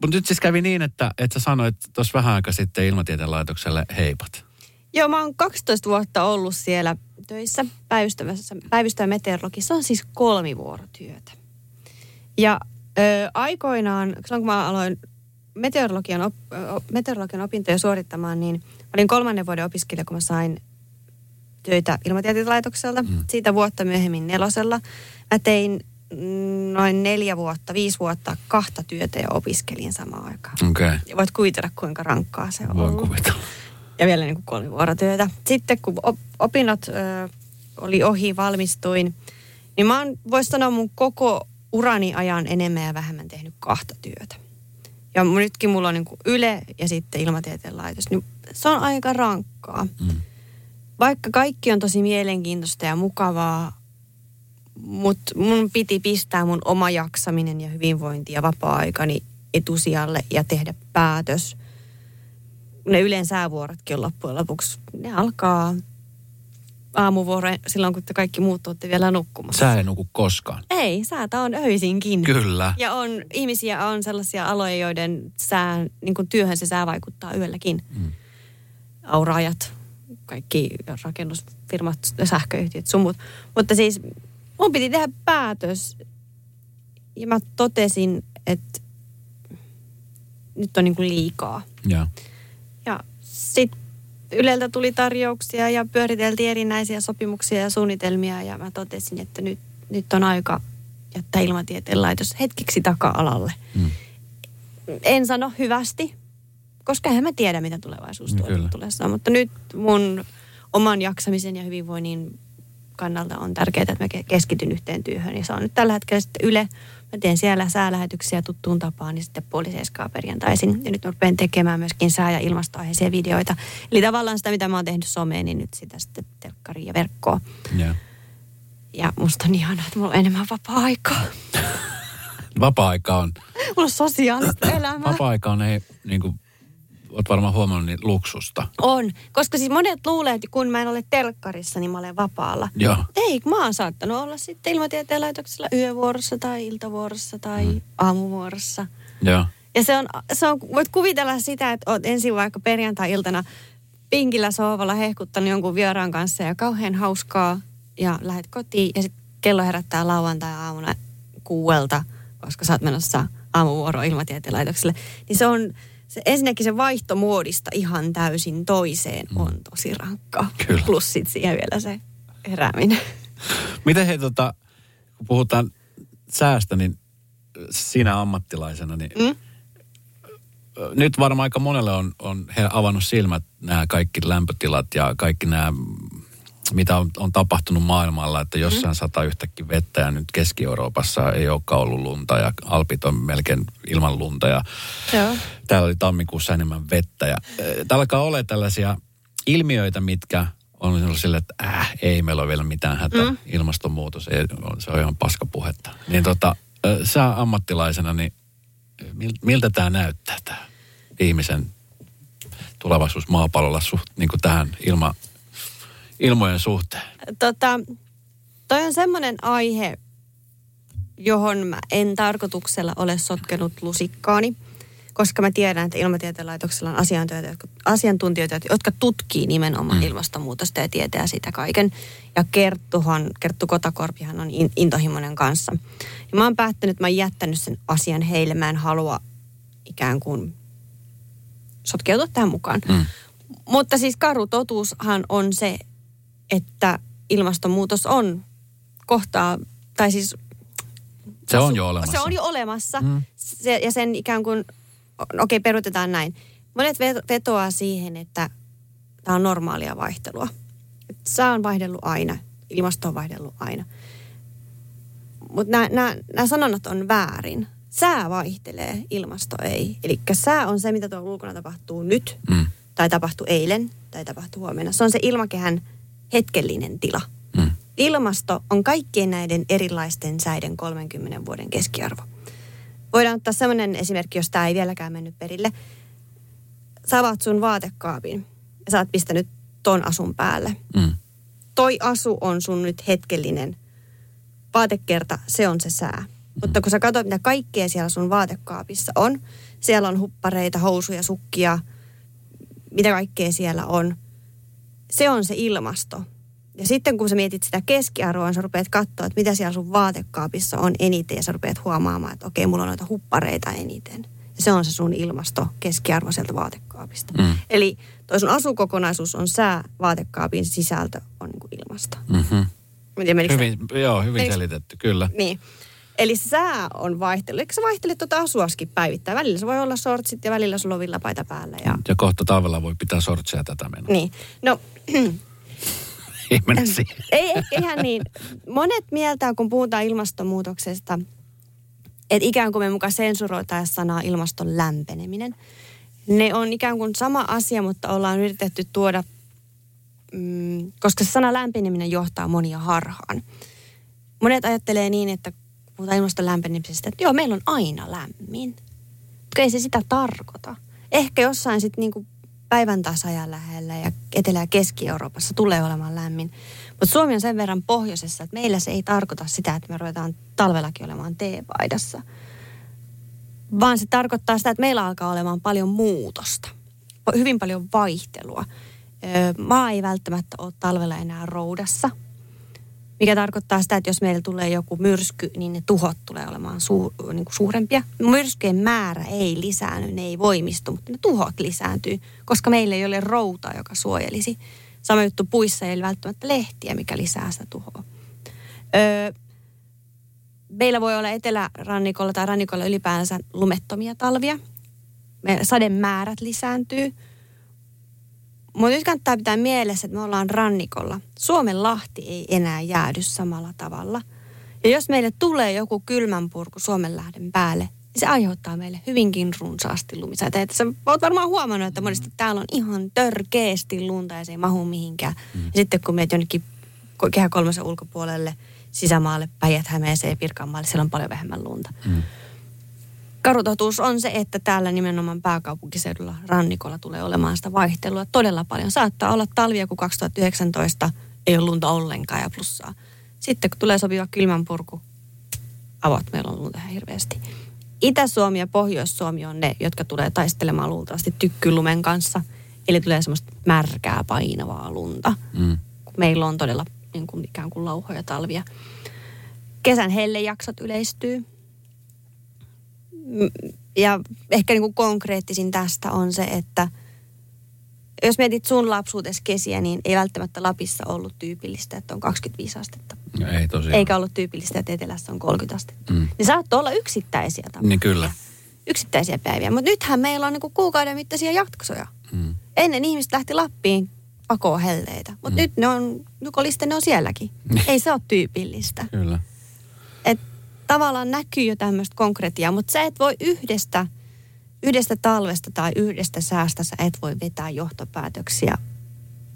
Mutta nyt siis kävi niin, että, että sä sanoit tuossa vähän aika sitten ilmatieteen laitokselle heipat. Joo, mä oon 12 vuotta ollut siellä töissä päivystävässä, päivystävä meteorologi. Se on siis kolmivuorotyötä. Ja ö, aikoinaan, silloin kun mä aloin meteorologian, op, meteorologian opintoja suorittamaan, niin olin kolmannen vuoden opiskelija, kun mä sain töitä ilmatieteen laitokselta. Mm. Siitä vuotta myöhemmin nelosella. Mä tein mm, noin neljä vuotta, viisi vuotta kahta työtä ja opiskelin samaan aikaan. Okei, okay. Ja voit kuvitella, kuinka rankkaa se on voin ollut. kuvitella. Ja vielä niin kuin kolmivuorotyötä. Sitten kun op- opinnot ö, oli ohi, valmistuin, niin mä oon, vois sanoa mun koko urani ajan enemmän ja vähemmän tehnyt kahta työtä. Ja nytkin mulla on niin kuin Yle ja sitten Ilmatieteen laitos, niin se on aika rankkaa. Mm. Vaikka kaikki on tosi mielenkiintoista ja mukavaa, mutta mun piti pistää mun oma jaksaminen ja hyvinvointi ja vapaa-aikani etusijalle ja tehdä päätös. Ne yleensä säävuorotkin on loppujen lopuksi. Ne alkaa aamuvuoroja silloin, kun te kaikki muut olette vielä nukkumassa. Sä ei nuku koskaan. Ei, säätä on öisinkin. Kyllä. Ja on, ihmisiä on sellaisia aloja, joiden sää, niin kuin työhön se sää vaikuttaa yölläkin. Mm. Auraajat, kaikki rakennusfirmat, sähköyhtiöt, sumut. Mutta siis mun piti tehdä päätös. Ja mä totesin, että nyt on niin kuin liikaa. Joo. Sitten Yleltä tuli tarjouksia ja pyöriteltiin erinäisiä sopimuksia ja suunnitelmia ja mä totesin, että nyt, nyt on aika jättää ilmatieteen laitos hetkeksi taka-alalle. Mm. En sano hyvästi, koska en mä tiedä, mitä tulevaisuus tuo Kyllä. tulessa. Mutta nyt mun oman jaksamisen ja hyvinvoinnin kannalta on tärkeää, että mä ke- keskityn yhteen työhön. Ja se on nyt tällä hetkellä sitten Yle. Mä teen siellä säälähetyksiä tuttuun tapaan, niin sitten puoli seiskaa perjantaisin. Ja nyt mä rupean tekemään myöskin sää- ja ilmastoaiheisia videoita. Eli tavallaan sitä, mitä mä oon tehnyt someen, niin nyt sitä sitten telkkariin ja verkkoon. Joo. Ja musta on ihanaa, että mulla on enemmän vapaa-aikaa. Vapaa-aika on, Mulla on sosiaalista elämää. vapaa-aika on ei, niin kuin, oot varmaan huomannut, niin luksusta. On, koska siis monet luulee, että kun mä en ole telkkarissa, niin mä olen vapaalla. Joo. Ei, mä oon saattanut olla sitten ilmatieteen laitoksella yövuorossa tai iltavuorossa tai mm. aamuvuorossa. Joo. Ja se on, se on, voit kuvitella sitä, että oot ensin vaikka perjantai-iltana pinkillä sohvalla hehkuttanut jonkun vieraan kanssa ja kauhean hauskaa ja lähdet kotiin ja sitten kello herättää lauantai-aamuna kuuelta, koska sä oot menossa aamuvuoroon ilmatieteen laitokselle. Niin se on, se, ensinnäkin se vaihtomuodista ihan täysin toiseen on tosi rankkaa. Kyllä. Plus sit siihen vielä se herääminen. Miten he tota, kun puhutaan säästä, niin sinä ammattilaisena, niin Mm? nyt varmaan aika monelle on, on he avannut silmät nämä kaikki lämpötilat ja kaikki nämä, mitä on, on tapahtunut maailmalla, että jossain mm. sataa yhtäkkiä vettä ja nyt Keski-Euroopassa ei olekaan ollut lunta ja Alpit on melkein ilman lunta ja Joo. täällä oli tammikuussa enemmän vettä. Ja, äh, täällä alkaa olla tällaisia ilmiöitä, mitkä on ollut sille, että äh, ei meillä ole vielä mitään hätää. Mm. Ilmastonmuutos, ei, se on ihan paskapuhetta. Niin tota, äh, sä ammattilaisena, niin mil- miltä tämä näyttää, tämä ihmisen tulevaisuus maapallolla suht, niin kuin tähän ilma, ilmojen suhteen? Tota, toi on semmoinen aihe, johon mä en tarkoituksella ole sotkenut lusikkaani, koska mä tiedän, että ilmatieteen laitoksella on asiantuntijoita, jotka, asiantuntijoita, jotka tutkii nimenomaan mm. ilmastonmuutosta ja tietää sitä kaiken. Ja Kerttuhan, Kerttu Kotakorpihan on in, intohimoinen kanssa. Ja mä oon päättänyt, että mä oon jättänyt sen asian heille. Mä en halua ikään kuin sotkeutua tähän mukaan. Mm. Mutta siis karu totuushan on se, että ilmastonmuutos on kohtaa, tai siis Se on jo olemassa. se on jo olemassa. Mm. Se, ja sen ikään kuin, okei, okay, peruutetaan näin. Monet vet- vetoaa siihen, että tämä on normaalia vaihtelua. Sää on vaihdellut aina, ilmasto on vaihdellut aina. Mutta nämä sanonnat on väärin. Sää vaihtelee, ilmasto ei. Eli sää on se, mitä tuolla ulkona tapahtuu nyt, Mm. tai tapahtui eilen, tai tapahtui huomenna. Se on se ilmakehän hetkellinen tila. Mm. Ilmasto on kaikkien näiden erilaisten säiden 30 vuoden keskiarvo. Voidaan ottaa sellainen esimerkki, jos tämä ei vieläkään mennyt perille. Sä avaat sun vaatekaapin ja sä oot pistänyt ton asun päälle. Mm. Toi asu on sun nyt hetkellinen vaatekerta, se on se sää. Mutta kun sä katsot, mitä kaikkea siellä sun vaatekaapissa on, siellä on huppareita, housuja, sukkia, mitä kaikkea siellä on, se on se ilmasto. Ja sitten kun sä mietit sitä keskiarvoa, niin sä rupeat katsoa, että mitä siellä sun vaatekaapissa on eniten, ja sä rupeat huomaamaan, että okei, mulla on noita huppareita eniten. Ja se on se sun ilmasto keskiarvo sieltä vaatekaapista. Mm. Eli toi sun asukokonaisuus on sää, vaatekaapin sisältö on niin kuin ilmasto. Mm-hmm. Tiedä, menikö se- Hyvin, joo, hyvin Eiks- selitetty, kyllä. Niin. Eli sää on vaihtelu. Eikö sä vaihtelet tuota asuaskin päivittäin? Välillä se voi olla sortsit ja välillä sulla on villapaita päällä. Ja... Ja kohta talvella voi pitää sortseja tätä mennä. Niin. No, Ei mennä siihen. ei ehkä ihan niin. Monet mieltää, kun puhutaan ilmastonmuutoksesta, että ikään kuin me mukaan sensuroitaisiin sanaa ilmaston lämpeneminen. Ne on ikään kuin sama asia, mutta ollaan yritetty tuoda, mm, koska se sana lämpeneminen johtaa monia harhaan. Monet ajattelee niin, että puhutaan ilmaston lämpenemisestä, että joo, meillä on aina lämmin. Mutta ei se sitä tarkoita. Ehkä jossain sitten niinku päivän tasajan lähellä ja Etelä- ja Keski-Euroopassa tulee olemaan lämmin. Mutta Suomi on sen verran pohjoisessa, että meillä se ei tarkoita sitä, että me ruvetaan talvellakin olemaan teepaidassa. Vaan se tarkoittaa sitä, että meillä alkaa olemaan paljon muutosta. Hyvin paljon vaihtelua. Maa ei välttämättä ole talvella enää roudassa, mikä tarkoittaa sitä, että jos meillä tulee joku myrsky, niin ne tuhot tulee olemaan suu, niin kuin suurempia. Myrskyjen määrä ei lisäänny, ne ei voimistu, mutta ne tuhot lisääntyy, koska meillä ei ole routaa, joka suojelisi. Sama juttu puissa ei ole välttämättä lehtiä, mikä lisää sitä tuhoa. Öö, meillä voi olla etelärannikolla tai rannikolla ylipäänsä lumettomia talvia. Meillä sademäärät lisääntyy. Mutta nyt kannattaa pitää mielessä, että me ollaan rannikolla. Suomen lahti ei enää jäädy samalla tavalla. Ja jos meille tulee joku kylmänpurku Suomenlahden päälle, niin se aiheuttaa meille hyvinkin runsaasti lumisaita. Että sä oot varmaan huomannut, että monesti täällä on ihan törkeästi lunta ja se ei mahu mihinkään. Mm. Ja sitten kun meet jonnekin kehä kolmosen ulkopuolelle, sisämaalle, Päijät-Hämeeseen, Pirkanmaalle, siellä on paljon vähemmän lunta. Mm. Karutotuus on se, että täällä nimenomaan pääkaupunkiseudulla rannikolla tulee olemaan sitä vaihtelua todella paljon. Saattaa olla talvia, kun 2019 ei ole lunta ollenkaan ja plussaa. Sitten kun tulee sopiva kylmänpurku, avot meillä on lunta hirveästi. Itä-Suomi ja Pohjois-Suomi on ne, jotka tulee taistelemaan luultavasti tykkylumen kanssa. Eli tulee semmoista märkää painavaa lunta. Mm. Meillä on todella niin kuin, ikään kuin lauhoja talvia. Kesän hellejaksot yleistyy. Ja ehkä niin kuin konkreettisin tästä on se, että jos mietit sun lapsuutes kesiä, niin ei välttämättä Lapissa ollut tyypillistä, että on 25 astetta. No ei tosiaan. Eikä ollut tyypillistä, että Etelässä on 30 astetta. Mm. Niin saattoi olla yksittäisiä tapahtumia. Niin kyllä. Yksittäisiä päiviä. Mutta nythän meillä on niinku kuukauden mittaisia jaksoja. Mm. Ennen ihmiset lähti Lappiin pakoon helleitä. Mutta Mm. nyt ne on, nukolisten ne on sielläkin. Niin. Ei se ole tyypillistä. Kyllä. Tavallaan näkyy jo tämmöistä konkretiaa, mutta sä et voi yhdestä, yhdestä talvesta tai yhdestä säästä sä et voi vetää johtopäätöksiä.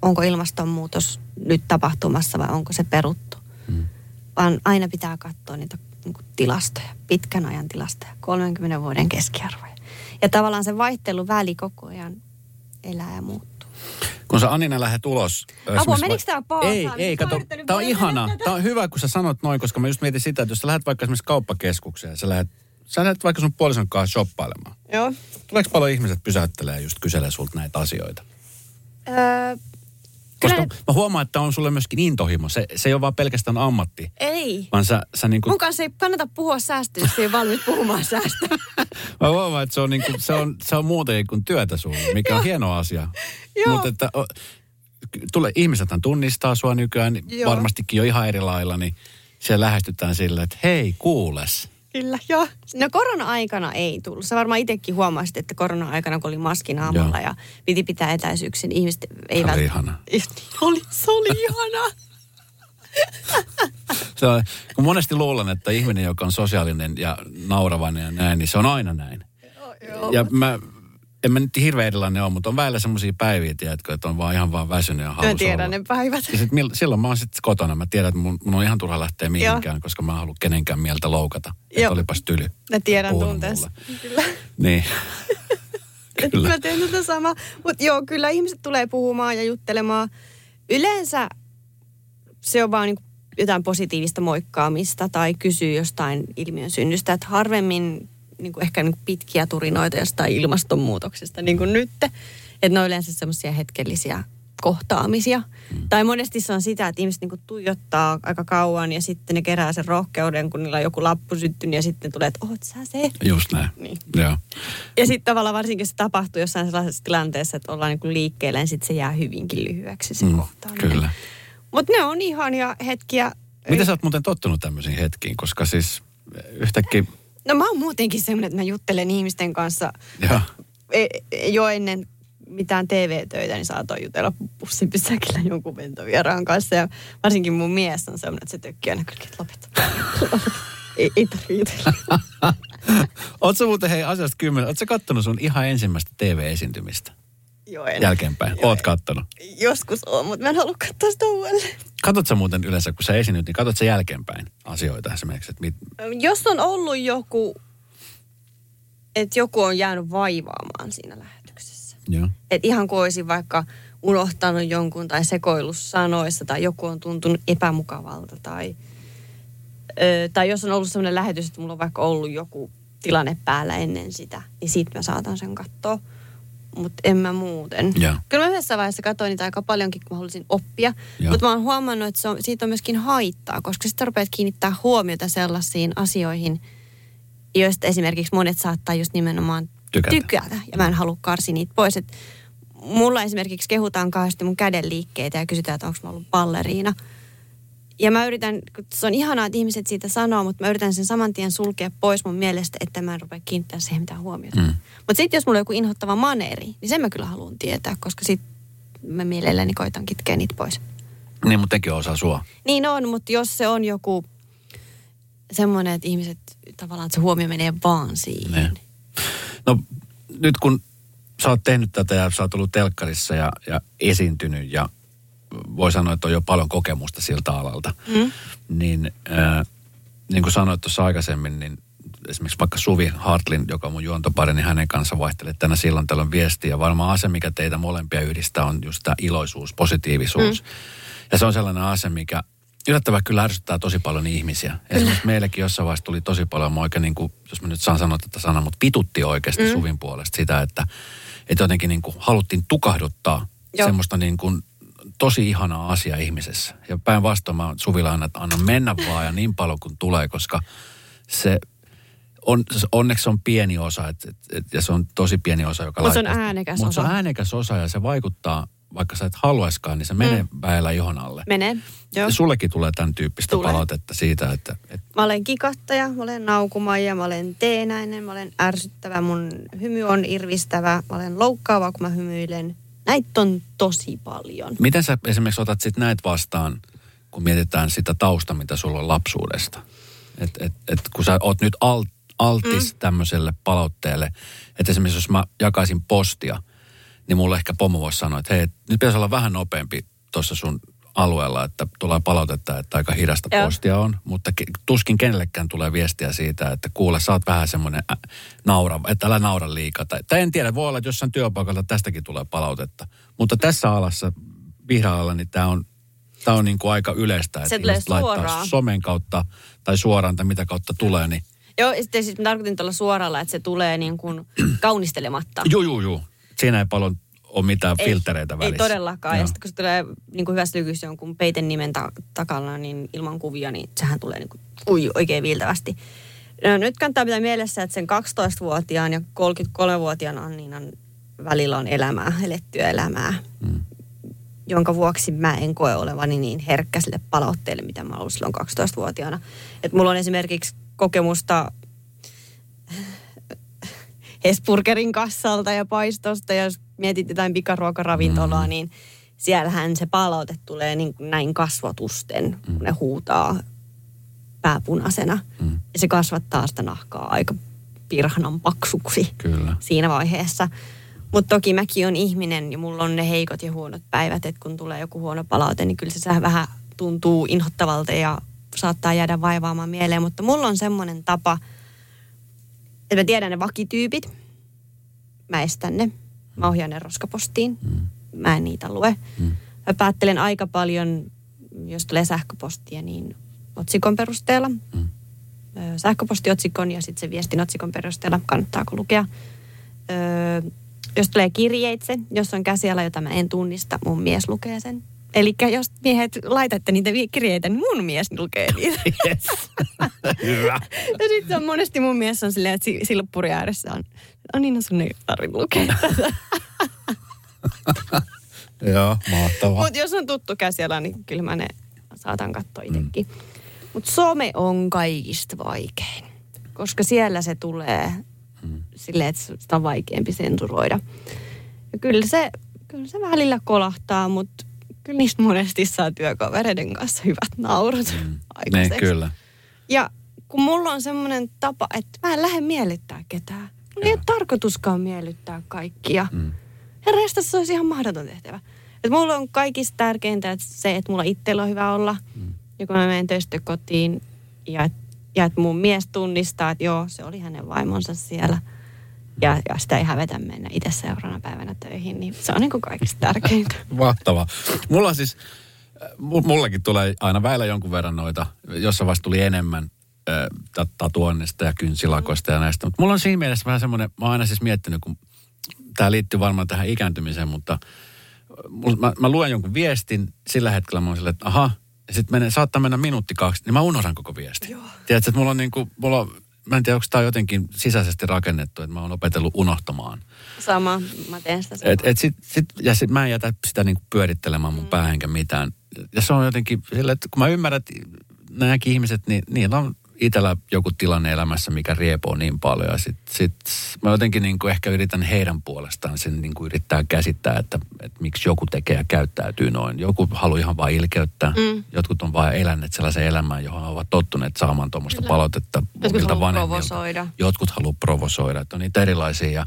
Onko ilmastonmuutos nyt tapahtumassa vai onko se peruttu. Mm. Vaan aina pitää katsoa niitä niin kuin tilastoja, pitkän ajan tilastoja, 30 vuoden keskiarvoja. Ja tavallaan se vaihteluväli koko ajan elää ja muuttuu. Kun sä Anina lähdet ulos... esimerkiksi menikö tää paasaan? Ei, ei, kato. Tää on painella ihana. tätä. Tää on hyvä, kun sä sanot noin, koska mä just mietin sitä, että jos sä lähdet vaikka esimerkiksi kauppakeskukseen, sä lähdet, sä lähdet vaikka sun puolison kanssa shoppailemaan. Joo. Tuleeko paljon ihmiset pysäyttelee just kyselee sulta näitä asioita? Öö, Koska kyllä, mä huomaan, että on sulle myöskin intohimo. Se, se ei ole vaan pelkästään ammatti, ei. vaan sä, sä niinku, Mun kanssa ei kannata puhua säästöä, jos ei valmis puhumaan säästöä. mä huomaan, että se on, niinku, se on, se on muuten kuin työtä sulle, mikä on hieno asia. Mutta että o, tule, ihmisethän tunnistaa sua nykyään Joo. varmastikin jo ihan eri lailla, niin siellä lähestytään sillä, että hei kuules. Kyllä, joo. No korona-aikana ei tullut. Sä varmaan itsekin huomasit, että korona-aikana, kun oli maski naamalla Joo. ja piti pitää etäisyyksin, niin ihmiset ei Se oli ihana. Niin oli, se oli ihana. Se on, kun monesti luulen, että ihminen, joka on sosiaalinen ja nauravainen ja näin, niin se on aina näin. Ja mä, en mä nyt hirveän erilainen ole, mutta on välillä semmoisia päiviä, tiedätkö, että on vaan ihan vaan väsynyt ja halus Mä tiedän olla. ne päivät. Ja sit, mil- silloin mä oon sitten kotona. Mä tiedän, että mun, mun on ihan turha lähteä mihinkään, koska mä en halua kenenkään mieltä loukata. Että olipas tyly. Mä tiedän tunteessa. Kyllä. Niin. Kyllä. Mä teen tätä samaa. Mutta joo, kyllä ihmiset tulee puhumaan ja juttelemaan. Yleensä se on vaan niinku jotain positiivista moikkaamista tai kysyy jostain ilmiön synnystä. Että harvemmin niinku ehkä niinku pitkiä turinoita jostain ilmastonmuutoksesta, niin kuin nyt. Että ne on yleensä semmoisia hetkellisiä kohtaamisia. Mm. Tai monesti se on sitä, että ihmiset niinku tuijottaa aika kauan ja sitten ne kerää sen rohkeuden, kun niillä on joku lappu syttynyt ja sitten tulee, että oot sä se? Just näin. Niin. Joo. Ja sitten tavallaan varsinkin se tapahtuu jossain sellaisessa tilanteessa, että ollaan niin liikkeellä, niin sitten se jää hyvinkin lyhyeksi se Mm, mm, kohtaaminen. kyllä. Mutta ne on ihania hetkiä. Miten sä oot muuten tottunut tämmöisiin hetkiin? Koska siis Yhtäkkiä, No mä oon muutenkin semmoinen, että mä juttelen ihmisten kanssa joo. e- e- jo ennen mitään TV-töitä, niin saatoin jutella bussipysäkillä jonkun ventovieraan kanssa. Ja varsinkin mun mies on semmoinen, että se tökkii aina kyllä, että lopeta. ei, ei tarvitse jutella. Ootko muuten, hei, asiasta kymmenen, ootko kattonut sun ihan ensimmäistä TV-esiintymistä Joo, en. jälkeenpäin? Joo, Oot kattonut. Joskus on, mutta mä en halua katsoa sitä uudelleen. Katsot sä muuten yleensä, kun sä esiinnyt, niin katsot sä jälkeenpäin asioita esimerkiksi, että mit, Jos on ollut joku, että joku on jäänyt vaivaamaan siinä lähetyksessä. joo. Et ihan kuin olisin vaikka unohtanut jonkun tai sekoillut sanoissa tai joku on tuntunut epämukavalta tai, ö, tai jos on ollut sellainen lähetys, että mulla on vaikka ollut joku tilanne päällä ennen sitä, niin siitä mä saatan sen katsoa. Mutta en mä muuten. Joo. Kyllä mä yhdessä vaiheessa katsoin niitä aika paljonkin, kun mä halusin oppia. Mutta mä oon huomannut, että se on, siitä on myöskin haittaa, koska sitten rupeat kiinnittää huomiota sellaisiin asioihin, joista esimerkiksi monet saattaa just nimenomaan Tykätä. tykätä. Ja mä en halua karsi niitä pois. Et mulla esimerkiksi kehutaan kauheasti mun käden liikkeitä ja kysytään, että onko mä ollut balleriina. Ja mä yritän, se on ihanaa, että ihmiset siitä sanoo, mutta mä yritän sen saman tien sulkea pois mun mielestä, että mä en rupea kiinnittämään siihen mitään huomiota. Mm. Mutta sitten jos mulla on joku inhottava maneeri, niin sen mä kyllä haluan tietää, koska sit mä mielelläni koitan kitkeä niitä pois. Niin, mutta tekin osaa sua. Niin on, mutta jos se on joku semmoinen, että ihmiset tavallaan, että se huomio menee vaan siihen. Niin. No nyt kun sä oot tehnyt tätä ja sä oot ollut telkkarissa ja, ja esiintynyt ja voi sanoa, että on jo paljon kokemusta siltä alalta, Mm. niin äh, niin kuin sanoit tuossa aikaisemmin, niin esimerkiksi vaikka Suvi Hartlin, joka on mun juontopari, niin hänen kanssa vaihtelee tänä silloin tällöin viestiä. Ja varmaan asia, mikä teitä molempia yhdistää, on just tämä iloisuus, positiivisuus. Mm. Ja se on sellainen asia, mikä yllättävän kyllä ärsyttää tosi paljon ihmisiä. Esimerkiksi meillekin jossain vaiheessa tuli tosi paljon, mä oikein niin kuin, jos mä nyt saan sanoa tätä sanaa, mutta pitutti oikeasti mm. Suvin puolesta sitä, että, että jotenkin niin kuin haluttiin tukahduttaa Joo. semmoista niin kuin tosi ihanaa asia ihmisessä. Ja päinvastoin mä Suvilla aina, että anna mennä vaan ja niin paljon kuin tulee, koska se on, onneksi on pieni osa, et, et, et, ja se on tosi pieni osa, joka Mut se on äänekäs Mut se on osa. äänekäs osa ja se vaikuttaa, vaikka sä et haluaiskaan, niin se menee mm. väellä ihon alle. Menee, joo. Ja sullekin tulee tämän tyyppistä Tulee. palautetta siitä, että, että Mä olen kikattaja, mä olen naukumaija, mä olen teenäinen, mä olen ärsyttävä, mun hymy on irvistävä, mä olen loukkaava, kun mä hymyilen. Näitä on tosi paljon. miten sä esimerkiksi otat sitten näitä vastaan, kun mietitään sitä tausta, mitä sulla on lapsuudesta? Et, et, et, kun sä oot nyt alt, altis mm. tämmöiselle palautteelle, että esimerkiksi jos mä jakaisin postia, niin mulle ehkä pomo voisi sanoa, että hei, nyt pitäisi olla vähän nopeampi tuossa sun alueella, että tulee palautetta, että aika hidasta Joo. postia on, mutta tuskin kenellekään tulee viestiä siitä, että kuule, sä oot vähän semmoinen ä, naurava, että älä naura liikaa. Tai, tai en tiedä, voi olla, että jossain työpaikalta tästäkin tulee palautetta. Mutta tässä alassa, vihreällä, niin tämä on, tää on niin kuin aika yleistä, että ihmiset laittaa somen kautta tai suoraan tai mitä kautta tulee, niin Joo, ja sitten siis mä tarkoitin tuolla suoralla, että se tulee niin kuin kaunistelematta. juu, juu, juu. Siinä ei paljon ole mitään filtereitä ei, välissä. Ei todellakaan. Joo. Ja sitten kun se tulee niin kuin hyvässä lykyssä jonkun peiten nimen ta- takana, niin ilman kuvia, niin sehän tulee niin kuin, ui, oikein viiltävästi. No, nyt kannattaa pitää mielessä, että sen 12-vuotiaan ja 33-vuotiaan Anniinan välillä on elämää, elettyä elämää, Mm. jonka vuoksi mä en koe olevani niin herkkä sille palautteelle, mitä mä olin silloin 12-vuotiaana. Et mulla on esimerkiksi kokemusta Hesburgerin kassalta ja paistosta, ja jos mietit jotain pikaruokaravintolaa, mm. niin siellähän se palaute tulee niin kuin näin kasvotusten, mm. kun ne huutaa pääpunaisena. Mm. Ja se kasvattaa sitä nahkaa aika pirhanan paksuksi Kyllä. siinä vaiheessa. Mutta toki mäkin on ihminen ja mulla on ne heikot ja huonot päivät, että kun tulee joku huono palaute, niin kyllä se vähän tuntuu inhottavalta ja saattaa jäädä vaivaamaan mieleen. Mutta mulla on semmoinen tapa, että mä tiedän ne vakityypit, mä estän ne, mä ohjaan ne roskapostiin, Mm. mä en niitä lue. Mm. Mä päättelen aika paljon, jos tulee sähköpostia, niin otsikon perusteella. Mm. Ö, Sähköpostiotsikon ja sitten se viestin otsikon perusteella, kannattaako lukea. Öö, jos tulee kirjeitse, jos on käsiala, jota mä en tunnista, mun mies lukee sen. Eli jos miehet laitatte niitä kirjeitä, niin mun mies lukee niitä. Yes. Hyvä. Ja sitten on monesti mun mies on silleen, että si- silppuri ääressä on, no niin, no sun ei tarvitse lukea. Joo, mahtavaa. Mutta jos on tuttu käsiala, niin kyllä mä ne saatan katsoa itsekin. Mm. Mutta some on kaikista vaikein, koska siellä se tulee Hmm. silleen, että sitä on vaikeampi sensuroida. Ja kyllä se, kyllä se välillä kolahtaa, mutta kyllä niistä monesti saa työkavereiden kanssa hyvät naurut Niin, aikaiseksi. kyllä. Ja kun mulla on semmoinen tapa, että mä en lähde miellyttää ketään. Mulla ei ole tarkoituskaan miellyttää kaikkia. Mm. Herra se olisi ihan mahdoton tehtävä. Et mulla on kaikista tärkeintä että se, että mulla itsellä on hyvä olla. Mm. Ja kun mä menen töistä kotiin ja, ja että mun mies tunnistaa, että joo, se oli hänen vaimonsa siellä. Ja, ja sitä ei hävetä mennä itse seuraavana päivänä töihin, niin se on niin kuin kaikista tärkeintä. Mahtavaa. Mulla siis, äh, mu- mullakin tulee aina väillä jonkun verran noita, jossain vaiheessa tuli enemmän äh, ta- tatuoinnista ja kynsilakoista ja näistä. Mutta mulla on siinä mielessä vähän semmoinen, mä oon aina siis miettinyt, kun tämä liittyy varmaan tähän ikääntymiseen, mutta mul- mä, mä luen jonkun viestin, sillä hetkellä mä oon silleen, että aha, sitten menee, saattaa mennä minuutti kaksi, niin mä unohdan koko viesti. Joo. Tiedätkö, että mulla on niinku, mulla on, mä en tiedä, onko tämä jotenkin sisäisesti rakennettu, että mä oon opetellut unohtamaan. Sama, mä teen sitä samaa. Et, et sit, sit, ja sit mä en jätä sitä niinku pyörittelemään mun mm. päähän mitään. Ja se on jotenkin sille, että kun mä ymmärrän, että nämäkin ihmiset, niin niillä on itsellä joku tilanne elämässä, mikä riepoo niin paljon. Ja sit, sit mä jotenkin niinku ehkä yritän heidän puolestaan sen niinku yrittää käsittää, että, että miksi joku tekee ja käyttäytyy noin. Joku haluaa ihan vain ilkeyttää. Mm. Jotkut on vain eläneet sellaisen elämän, johon ovat tottuneet saamaan tuommoista palautetta Jotkut omilta vanhemmilta. provosoida. Jotkut haluaa provosoida, että on niitä erilaisia. Ja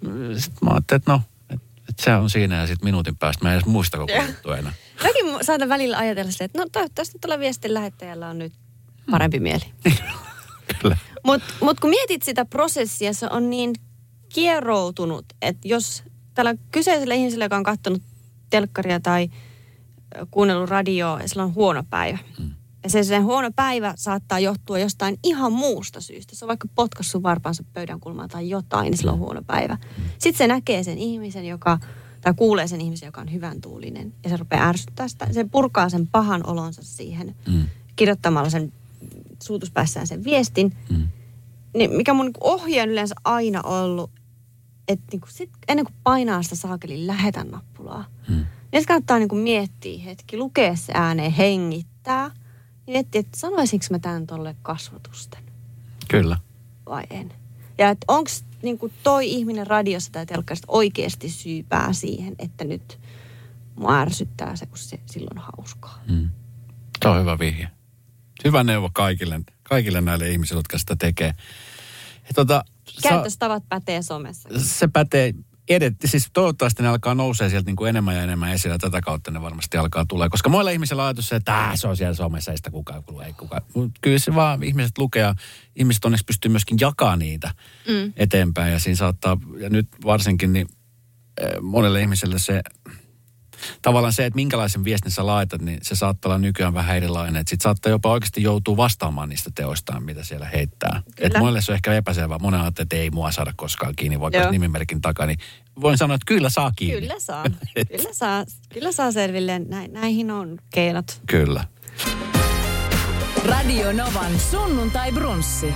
mm. Sitten mä ajattelin, että no, että et se on siinä ja sitten minuutin päästä mä en edes muista koko juttu enää. Mäkin saatan välillä ajatella sitä, että no toivottavasti tällä viestin lähettäjällä on nyt parempi mieli. Mutta mut kun mietit sitä prosessia, se on niin kieroutunut, että jos tällä kyseisellä ihmisellä, joka on katsonut telkkaria tai kuunnellut radioa ja sillä on huono päivä. Mm. Ja se sen huono päivä saattaa johtua jostain ihan muusta syystä. Se on vaikka potkassut varpaansa pöydän kulmaan tai jotain, niin sillä on huono päivä. Sitten se näkee sen ihmisen, joka, tai kuulee sen ihmisen, joka on hyvän tuulinen. Ja se rupeaa ärsyttää sitä. Se purkaa sen pahan olonsa siihen Mm. kirjoittamalla sen suutuspäissään sen viestin. Mm. Niin mikä mun niinku ohje on yleensä aina ollut, että niinku sit, ennen kuin painaa sitä saakelin lähetä nappulaa, Mm. niin kannattaa niinku miettiä hetki, lukea se ääneen, hengittää. Niin miettiä, että sanoisinko mä tämän tolle kasvatusten Kyllä. vai en. Ja että onko niinku toi ihminen radiossa tai telkkarista oikeasti syypää siihen, että nyt mua ärsyttää se, kun se silloin hauskaa. Mm. Se on hyvä vihje. Hyvä neuvo kaikille, kaikille näille ihmisille, jotka sitä tekee. Ja tota, sa- Käytöstavat pätee somessa. se pätee edet, siis toivottavasti ne alkaa nousee sieltä niin kuin enemmän ja enemmän esille ja tätä kautta ne varmasti alkaa tulee. Koska muilla ihmisillä ajatus se, että se on siellä somessa, ei sitä kukaan kuulu, ei kukaan. Mut kyllä se vaan ihmiset lukee ja ihmiset onneksi pystyy myöskin jakaa niitä Mm. eteenpäin. Ja siinä saattaa, ja nyt varsinkin niin eh, monelle ihmiselle se, tavallaan se, että minkälaisen viestin sä laitat, niin se saattaa olla nykyään vähän erilainen. Että sit saattaa jopa oikeasti joutua vastaamaan niistä teoistaan, mitä siellä heittää. Että monelle se on ehkä epäselvää. Monen ajattelee, että ei mua saada koskaan kiinni, vaikka Joo. olisi nimimerkin takaa. Niin voin sanoa, että kyllä saa kiinni. Kyllä saa. Et- Kyllä saa, kyllä saa selville. Näin, näihin on keinot. Kyllä. Radio Novan sunnuntai brunssi.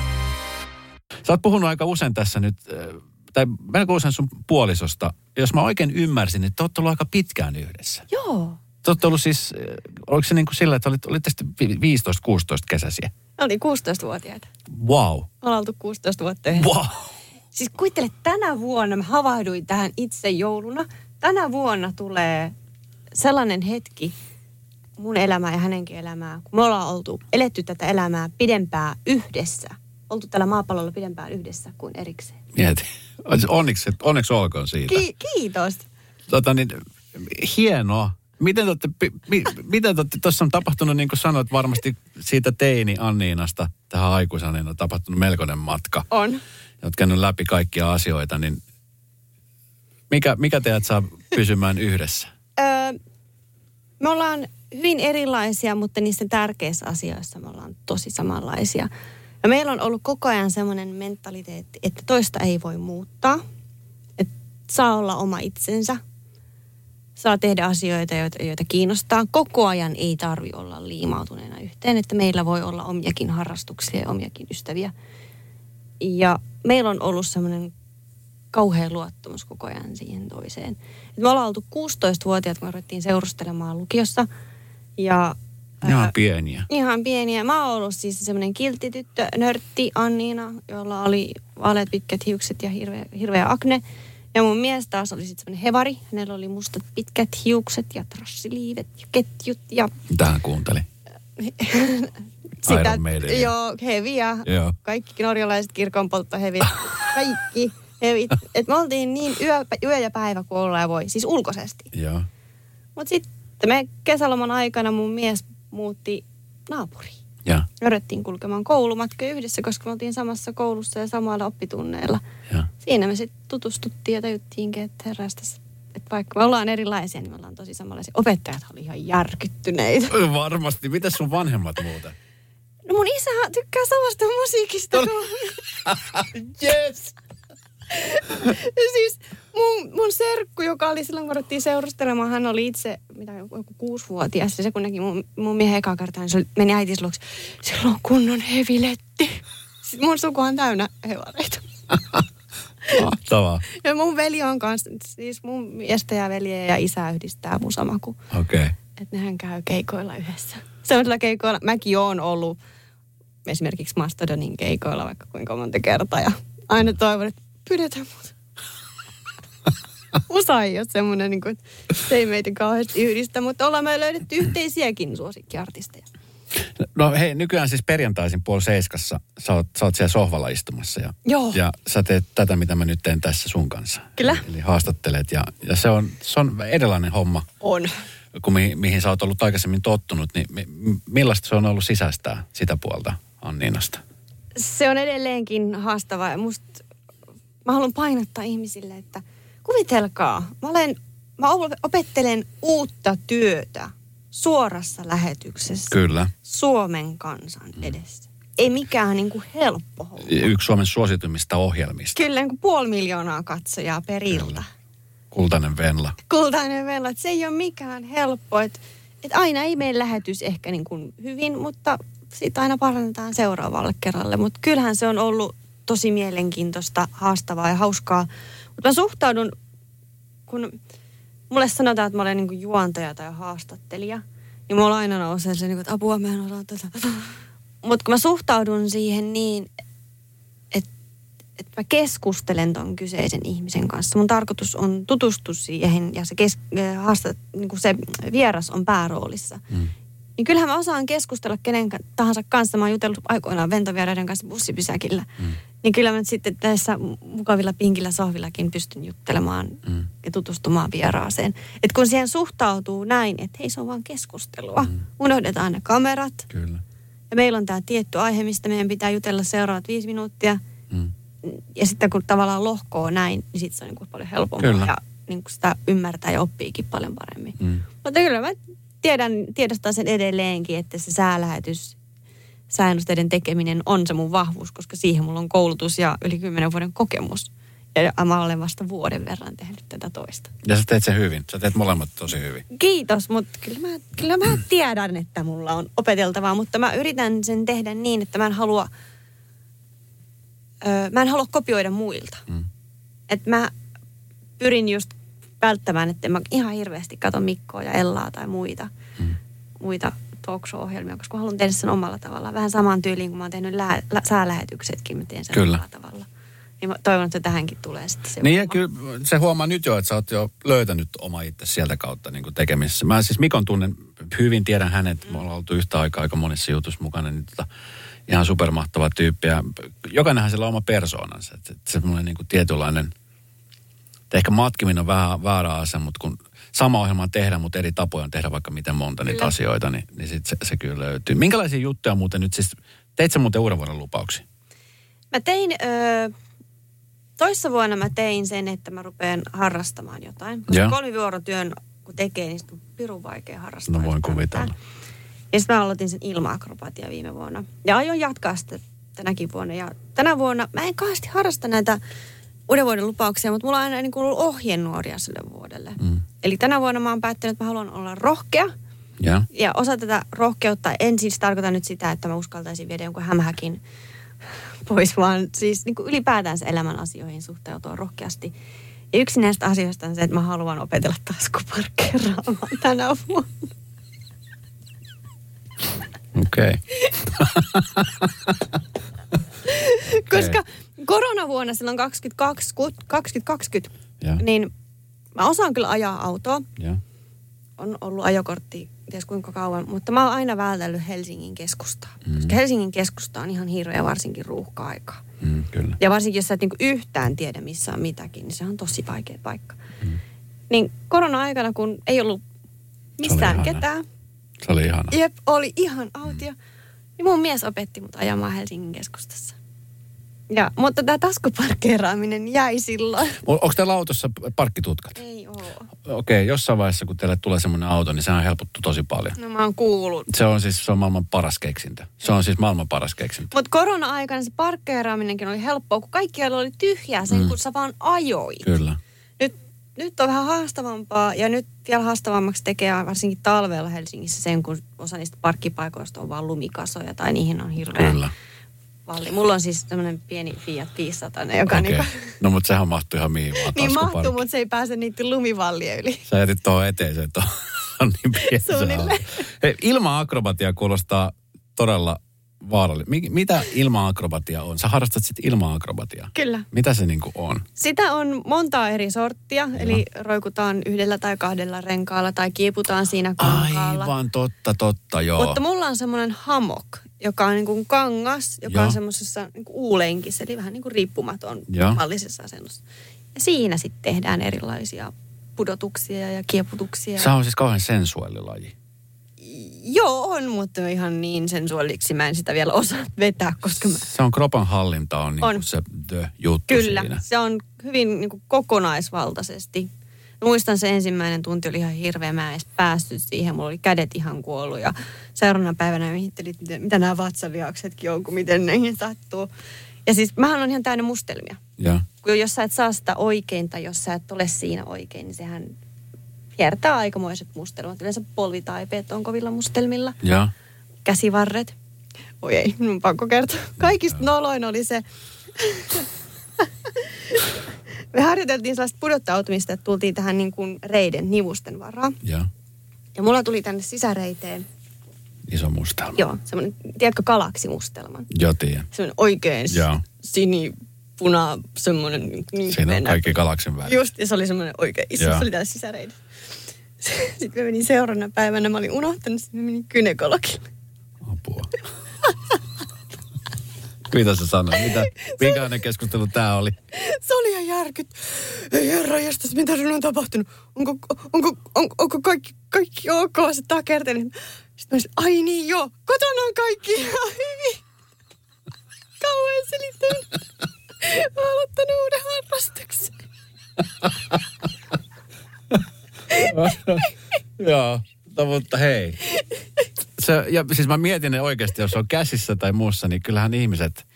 Sä oot puhunut aika usein tässä nyt, äh, tai melko usein sun puolisosta. Jos mä oikein ymmärsin, niin te ootte ollut aika pitkään yhdessä. Joo. Te ootte ollut siis, äh, oliko se niin kuin sillä, että olit, olitte sitten vi- 15-16 kesäisiä? Oltiin 16-vuotiaita. Wow. Ollaan oltu 16 vuotta yhdessä. Wow. Siis kuvittele, tänä vuonna mä havahduin tähän itse jouluna. Tänä vuonna tulee sellainen hetki mun elämää ja hänenkin elämää, kun me ollaan oltu, eletty tätä elämää pidempään yhdessä. Oltu tällä maapallolla pidempään yhdessä kuin erikseen. Mieti. Onneksi, onneksi olkoon siitä. Ki- kiitos. Tota niin, hienoa. Miten te olette, mi, miten te olette, tuossa on tapahtunut, niin kuin sanoit, varmasti siitä teini Anniinasta tähän aikuisaniina on tapahtunut melkoinen matka. On. Olet käynyt läpi kaikkia asioita, niin mikä, mikä teidät saa pysymään yhdessä? Öö, me ollaan hyvin erilaisia, mutta niissä tärkeissä asioissa me ollaan tosi samanlaisia. Ja meillä on ollut koko ajan semmoinen mentaliteetti, että toista ei voi muuttaa. Että saa olla oma itsensä. Saa tehdä asioita, joita, joita kiinnostaa. Koko ajan ei tarvi olla liimautuneena yhteen, että meillä voi olla omiakin harrastuksia ja omiakin ystäviä. Ja meillä on ollut semmoinen kauhea luottamus koko ajan siihen toiseen. Et me ollaan oltu 16-vuotiaat, kun me ruvettiin seurustelemaan lukiossa. Ja Ihan pieniä. Ihan pieniä. Mä oon ollut siis semmoinen kiltti tyttö, nörtti Anniina, jolla oli vaaleat pitkät hiukset ja hirveä, hirveä akne. Ja mun mies taas oli sitten semmoinen hevari. Hänellä oli mustat pitkät hiukset ja trassiliivet ja ketjut ja Mitä hän kuunteli? Iron Maidenia. Joo, heviä. Joo. Kaikki norjalaiset kirkonpolttohevit. Kaikki hevit. Et me oltiin niin yö, yö ja päivä kuin ollaan voi. Siis ulkoisesti. Joo. Mutta sitten me kesäloman aikana mun mies muutti naapuriin. Ja, Jouduttiin kulkemaan koulumatkoja yhdessä, koska me oltiin samassa koulussa ja samalla oppitunneilla. ja. Siinä me sitten tutustuttiin ja tajuttiinkin, että herrastas, että vaikka me ollaan erilaisia, niin me ollaan tosi samanlaisia. Opettajat oli ihan järkyttyneitä. Varmasti. Miten sun vanhemmat muuten? No mun isä tykkää samasta musiikista kuin... Yes! siis mun, mun serkku, joka oli silloin, kun ruvettiin seurustelemaan, hän oli itse, mitä joku, kuusivuotias. Ja se kun näki mun, mun miehen eka kertaa, niin se meni äitis luokse. Sillä on kunnon heviletti. Sitten mun suku on täynnä hevareita. Mahtavaa. Ja mun veli on kanssa, siis mun miestä ja veljeä ja isää yhdistää mun sama kuin, Okei. Okay. että nehän käy keikoilla yhdessä. Sellaisilla keikoilla, mäkin oon ollut esimerkiksi Mastodonin keikoilla vaikka kuinka monta kertaa ja aina toivon, että pidetään mut. Musa ei ole semmoinen, niin kuin, että se ei meitä kauheasti yhdistä, mutta ollaan me löydetty yhteisiäkin suosikkiartisteja. No hei, nykyään siis perjantaisin puoli seiskassa sä oot, sä oot siellä sohvalla istumassa ja, Joo. ja sä teet tätä, mitä mä nyt teen tässä sun kanssa. Kyllä. Eli haastattelet ja, ja se, on, se on erilainen homma On. kuin mihin, mihin sä oot ollut aikaisemmin tottunut. Niin mi, mi- millaista se on ollut sisäistää sitä puolta Anniinasta? se on edelleenkin haastavaa ja musta mä haluan painottaa ihmisille, että kuvitelkaa, mä, olen, mä op- opettelen uutta työtä suorassa lähetyksessä Kyllä. Suomen kansan edessä. Ei mikään niin kuin helppo homma. Yksi Suomen suosituimmista ohjelmista. Kyllä niin kuin puoli miljoonaa katsojaa per ilta. Kultainen Venla. Kultainen että se ei ole mikään helppo. Että, että aina ei mene lähetys ehkä niin kuin hyvin, mutta sitten aina parannetaan seuraavalle kerralle. Mutta kyllähän se on ollut tosi mielenkiintoista, haastavaa ja hauskaa. Mutta mä suhtaudun, kun mulle sanotaan, että mä olen niin kuin juontaja tai haastattelija, niin mulla aina nousee se, niin kuin, että apua, mä en osaa tätä. Mutta kun mä suhtaudun siihen niin, että mä keskustelen ton kyseisen ihmisen kanssa. Mun tarkoitus on tutustua siihen ja se, kes, äh, haasta, niin se vieras on pääroolissa. Mm. Niin kyllähän mä osaan keskustella kenen tahansa kanssa. Mä oon jutellut aikoinaan ventovieraiden kanssa bussipysäkillä. Mm. Niin kyllä mä nyt sitten tässä mukavilla pinkillä sohvillakin pystyn juttelemaan Mm. ja tutustumaan vieraaseen. Että kun siihen suhtautuu näin, että hei se on vaan keskustelua. Mm. Unohdetaan ne kamerat. Kyllä. Ja meillä on tämä tietty aihe, mistä meidän pitää jutella seuraavat viisi minuuttia Mm. ja sitten kun tavallaan lohkoo näin, niin sitten se on niin kuin paljon helpompaa Kyllä. ja niin kuin sitä ymmärtää ja oppiikin paljon paremmin. Mm. Mutta kyllä mä tiedän, tiedostan sen edelleenkin, että se säälähetys, säännösteiden tekeminen on se mun vahvuus, koska siihen mulla on koulutus ja yli kymmenen vuoden kokemus. Ja mä olen vasta vuoden verran tehnyt tätä toista. Ja sä teet sen hyvin. Sä teet molemmat tosi hyvin. Kiitos, mutta kyllä mä, kyllä mä tiedän, että mulla on opeteltavaa, mutta mä yritän sen tehdä niin, että mä en halua, öö, mä en halua kopioida muilta. Mm. Että mä pyrin just välttämään, että mä ihan hirveästi katso Mikkoa ja Ellaa tai muita, Mm. muita talk show-ohjelmia, koska haluan tehdä sen omalla tavalla. Vähän samaan tyyliin, kun mä oon tehnyt lää, lä, säälähetyksetkin, mä teen sen Kyllä. omalla tavalla. Niin mä toivon, että tähänkin tulee sitten se Niin ja kyllä se huomaa nyt jo, että sä oot jo löytänyt oma itse sieltä kautta niin kuin tekemisessä. Mä siis Mikon tunnen hyvin, tiedän hänet. Me ollaan oltu yhtä aikaa aika monissa jutuissa mukana. Niin tota, ihan supermahtava tyyppi. Ja jokainenhan sillä on oma persoonansa. Että että semmoinen niin kuin tietynlainen, ehkä matkiminen on vähän väärä asia, mutta kun sama ohjelma tehdään, mutta eri tapoja on tehdä vaikka miten monta niitä Kyllä. asioita, niin, niin sit se, se kyllä löytyy. Minkälaisia juttuja muuten nyt siis, teit sä muuten uuden vuoden lupauksia? Mä tein, öö, toissa vuonna mä tein sen, että mä rupean harrastamaan jotain. Koska kolmivuorotyön kun tekee, niin on pirun vaikea harrastaa. No voin kuvitella. mitään. Ja sitten mä aloitin sen ilma-akrobatia viime vuonna. Ja aion jatkaa sitä tänäkin vuonna. Ja tänä vuonna mä en kauheasti harrasta näitä uuden vuoden lupauksia, mutta mulla on aina niin kuin ollut ohjenuoria sille vuodelle. Mm. Eli tänä vuonna mä oon päättänyt, että mä haluan olla rohkea. Ja? Ja osa tätä rohkeutta, en siis tarkoita nyt sitä, että mä uskaltaisin viedä jonkun hämähäkin pois, vaan siis niin kuin ylipäätään se elämän asioihin suhteutua rohkeasti. Ja yksi näistä asioista on se, että mä haluan opetella taskuparkkeeraamaan tänä vuonna. Okei. Koska koronavuonna silloin 2020, 2020 Joo. niin mä osaan kyllä ajaa autoa. Joo. On ollut ajokortti ties kuinka kauan, mutta mä oon aina vältellyt Helsingin keskustaa. Mm. Koska Helsingin keskusta on ihan hirveä varsinkin ruuhka-aikaa. Mm, kyllä. Ja varsinkin, jos sä et niinku yhtään tiedä, missä on mitäkin, niin se on tosi vaikea paikka. Mm. Niin korona-aikana, kun ei ollut missään ihana. ketään, Se oli ihana. jep, oli ihan autio, niin mun mies opetti mut ajamaan Helsingin keskustassa. Ja, mutta tämä taskuparkkeeraaminen jäi silloin. O- Onko teillä autossa parkkitutkat? Ei oo. Okei, jossain vaiheessa kun teille tulee semmoinen auto, niin sehän helpottu tosi paljon. No mä oon kuullut. Se on siis se on maailman paras keksintö. Se on siis maailman paras keksintö. Mutta korona-aikana se parkkeeraaminenkin oli helppoa, kun kaikkialla oli tyhjää sen, mm. kun sä vaan ajoit. Kyllä. Nyt, nyt on vähän haastavampaa ja nyt vielä haastavammaksi tekee varsinkin talvella Helsingissä sen, kun osa niistä parkkipaikoista on vaan lumikasoja tai niihin on hirveä Kyllä. Valli. Mulla on siis tämmöinen pieni Fiat 500, joka okay. No mutta sehän mahtuu ihan mihin vaan niin mahtuu, mutta se ei pääse niiden lumivallien yli. Sä jätit tuohon eteiseen tuohon. on niin pieni se Suunnilleen. Hei, ilma-akrobatia kuulostaa todella vaarallinen. Mi- mitä ilma-akrobatia on? Sä harrastat sitten ilma-akrobatiaa. Kyllä. Mitä se niinku on? Sitä on montaa eri sorttia, eli roikutaan yhdellä tai kahdella renkaalla tai kiiputaan siinä kankaalla. Aivan totta, totta, joo. Mutta mulla on semmoinen hamok, joka on niin kuin kangas, joka Joo. on semmoisessa niin kuin uulenkissä, eli vähän niin kuin riippumaton Joo. mallisessa asennossa. Ja siinä sitten tehdään erilaisia pudotuksia ja kieputuksia. Se on siis kauhean sensuaalilaji. Joo, on, mutta ihan niin sensuaaliksi mä en sitä vielä osaa vetää, koska mä... Se on kropan hallinta on, niinku On. se the juttu Kyllä, siinä. se on hyvin niin kuin kokonaisvaltaisesti. Muistan se ensimmäinen tunti oli ihan hirveä, mä en edes päässyt siihen, mulla oli kädet ihan kuollut ja seuraavana päivänä että mitä, mitä nämä vatsaviaksetkin on, kun miten neihin sattuu. Ja siis mähän on ihan täynnä mustelmia. Ja. Kun jos sä et saa sitä oikein tai jos sä et ole siinä oikein, niin sehän hiertää aikamoiset mustelmat. Yleensä polvitaipeet on kovilla mustelmilla Ja. käsivarret. Oi ei, on pakko kertoa. Kaikista noloin oli se. Me harjoiteltiin sellaista pudottautumista, että tultiin tähän niin kuin reiden nivusten varaan. Ja. Ja mulla tuli tänne sisäreiteen, Iso mustelma. joo, semmoinen, tiedätkö, galaksimustelman. Joo, tiedän. Semmoinen oikein Joo. sini, puna, semmoinen niin Siinä on kaikki galaksin väri. Just, ja se oli semmoinen oikein iso, Joo. se oli täällä sisäreidessä. Sitten mä menin seuraavana päivänä, mä olin unohtanut, sitten mä menin gynekologille. Apua. Mitä sä sanoit? Mitä, minkälainen keskustelu tää oli? Se oli ihan järkyt. Ei herra jästäs, mitä sun on tapahtunut? Onko, onko, onko, onko kaikki, kaikki ok? Se takerteli. Sitten mä olisin, ai niin joo, kotona on kaikki ihan hyvin. Kauhean selittänyt. Mä oon aloittanut uuden harrastuksen. Joo, no, mutta hei. Se, ja siis mä mietin ne oikeasti, jos on käsissä tai muussa, niin kyllähän ihmiset,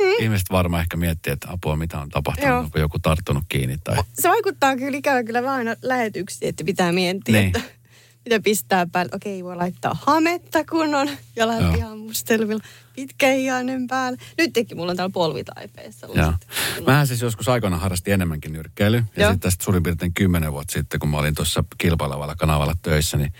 mm. ihmiset varmaan ehkä miettii, että apua, mitä on tapahtunut, Joo. onko joku tarttunut kiinni tai... Se vaikuttaa kyllä ikävä kyllä aina lähetyksiin, että pitää miettiä, Niin. että mitä pistää päälle. Okei, voi laittaa hametta, kun on jalat Joo. ihan mustelmilla, pitkähihainen päällä. Nyt teki mulla on täällä polvitaipeessa. Mähän siis joskus aikoina harrastin enemmänkin nyrkkeilyä. Ja sitten tästä suurin piirtein kymmenen vuotta sitten, kun mä olin tuossa kilpailevalla kanavalla töissä, niin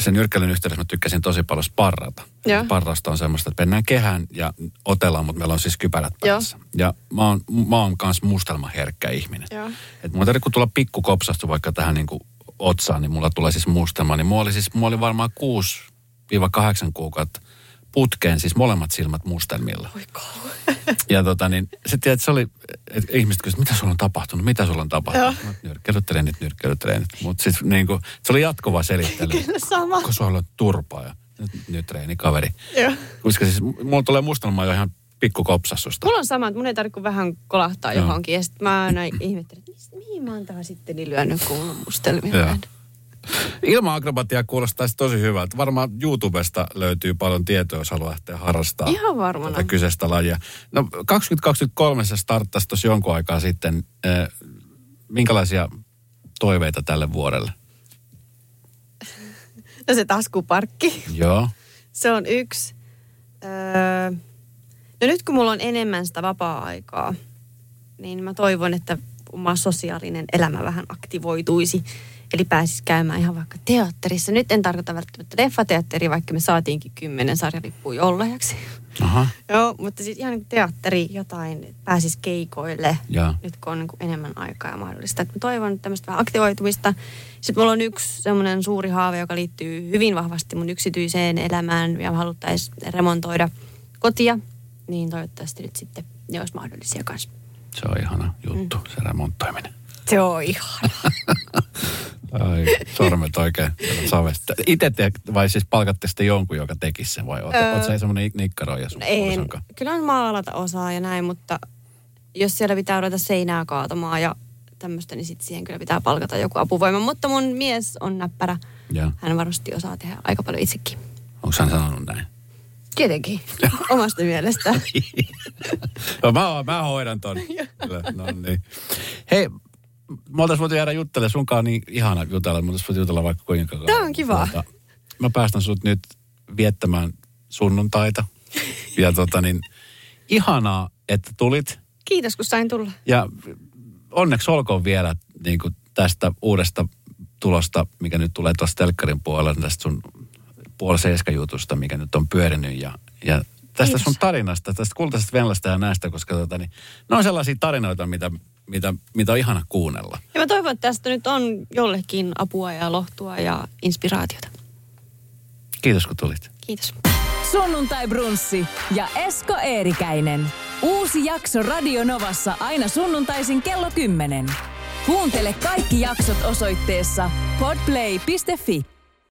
sen nyrkkeilyn yhteydessä mä tykkäsin tosi paljon sparrata. Sparrasta on semmoista, että mennään kehään ja otellaan, mutta meillä on siis kypärät päässä. Ja mä oon, mä oon kans mustelmaherkkä ihminen. Joo. Et mulla tarvitsee, tulla pikku kopsastu vaikka tähän niin kuin otsaan, niin mulla tulee siis mustelma. Niin mulla oli siis, mulla oli varmaan 6-8 kuukautta putkeen, siis molemmat silmät mustelmilla. Ja tota niin, se tiedät, se oli, että ihmiset kysyivät, mitä sulla on tapahtunut, mitä sulla on tapahtunut. Joo. Nyrkkeilytreenit, nyrkkeilytreenit. Mutta siis niin kuin, se oli jatkuva selittely. Kyllä sama. Onko sulla turpaa ja nyt, nyt treeni kaveri. Joo. Koska siis mulla tulee mustelma jo ihan pikku kopsassusta. Mulla on sama, että mun ei tarvitse vähän kolahtaa Joo. johonkin. Ja sitten mä aina ihmettelen, että mihin mä oon taas sitten niin lyönyt, kun mulla on mustelmia. Joo. Ilma-akrobatia kuulostaisi tosi hyvältä. Varmaan YouTubesta löytyy paljon tietoa, jos haluaa lähteä harrastamaan Ihan varmana. tätä kyseistä lajia. No 2023 se starttasi tuossa jonkun aikaa sitten. Minkälaisia toiveita tälle vuodelle? No se taskuparkki. Joo. Se on yksi. Öö, no nyt kun mulla on enemmän sitä vapaa-aikaa, niin mä toivon, että oma sosiaalinen elämä vähän aktivoituisi. Eli pääsis käymään ihan vaikka teatterissa. Nyt en tarkoita välttämättä leffateatteri, vaikka me saatiinkin kymmenen sarjalippua jollajaksi. Aha. Joo, mutta siis ihan niin teatteri jotain, pääsis keikoille, Ja. nyt kun on niin enemmän aikaa ja mahdollista. Et mä toivon tämmöistä vähän aktivoitumista. Sitten mulla on yksi semmoinen suuri haave, joka liittyy hyvin vahvasti mun yksityiseen elämään ja haluttaisiin remontoida kotia. Niin toivottavasti nyt sitten ne olisi mahdollisia kanssa. Se on ihana juttu, se remontoiminen. Se on ihan. Ai, sormet oikein savesta. Itse te, vai siis palkatte sitten jonkun, joka tekisi sen, vai oot, Öö, sä semmoinen nikkaroija sun En, kyllä on maalata osaa ja näin, mutta jos siellä pitää ruveta seinää kaatamaan ja tämmöistä, niin sitten siihen kyllä pitää palkata joku apuvoima. Mutta mun mies on näppärä. Joo. Hän varmasti osaa tehdä aika paljon itsekin. Onko hän sanonut näin? Tietenkin. Omasta mielestä. no, mä, mä hoidan ton. No niin. Hei, me oltais voitu jäädä juttelemaan sunkaan niin ihana jutella, me oltais voitu jutella vaikka kuinka kauan. Tää on kiva. Tuota, mä päästän sut nyt viettämään sunnuntaita. Ja tota niin, ihanaa, että tulit. Kiitos, kun sain tulla. Ja onneksi olkoon vielä niin kuin tästä uudesta tulosta, mikä nyt tulee tuossa telkkarin puolella, tästä sun puoli seiska jutusta, mikä nyt on pyörinyt. Ja, ja tästä Kiitos. sun tarinasta, tästä kultaisesta venlasta ja näistä, koska tota, niin, ne on sellaisia tarinoita, mitä, mitä, mitä on ihana kuunnella. Ja mä toivon, että tästä nyt on jollekin apua ja lohtua ja inspiraatiota. Kiitos kun tulit. Kiitos. Sunnuntai Brunssi ja Esko Eerikäinen. Uusi jakso Radio Novassa aina sunnuntaisin kello 10. Kuuntele kaikki jaksot osoitteessa podplay.fi.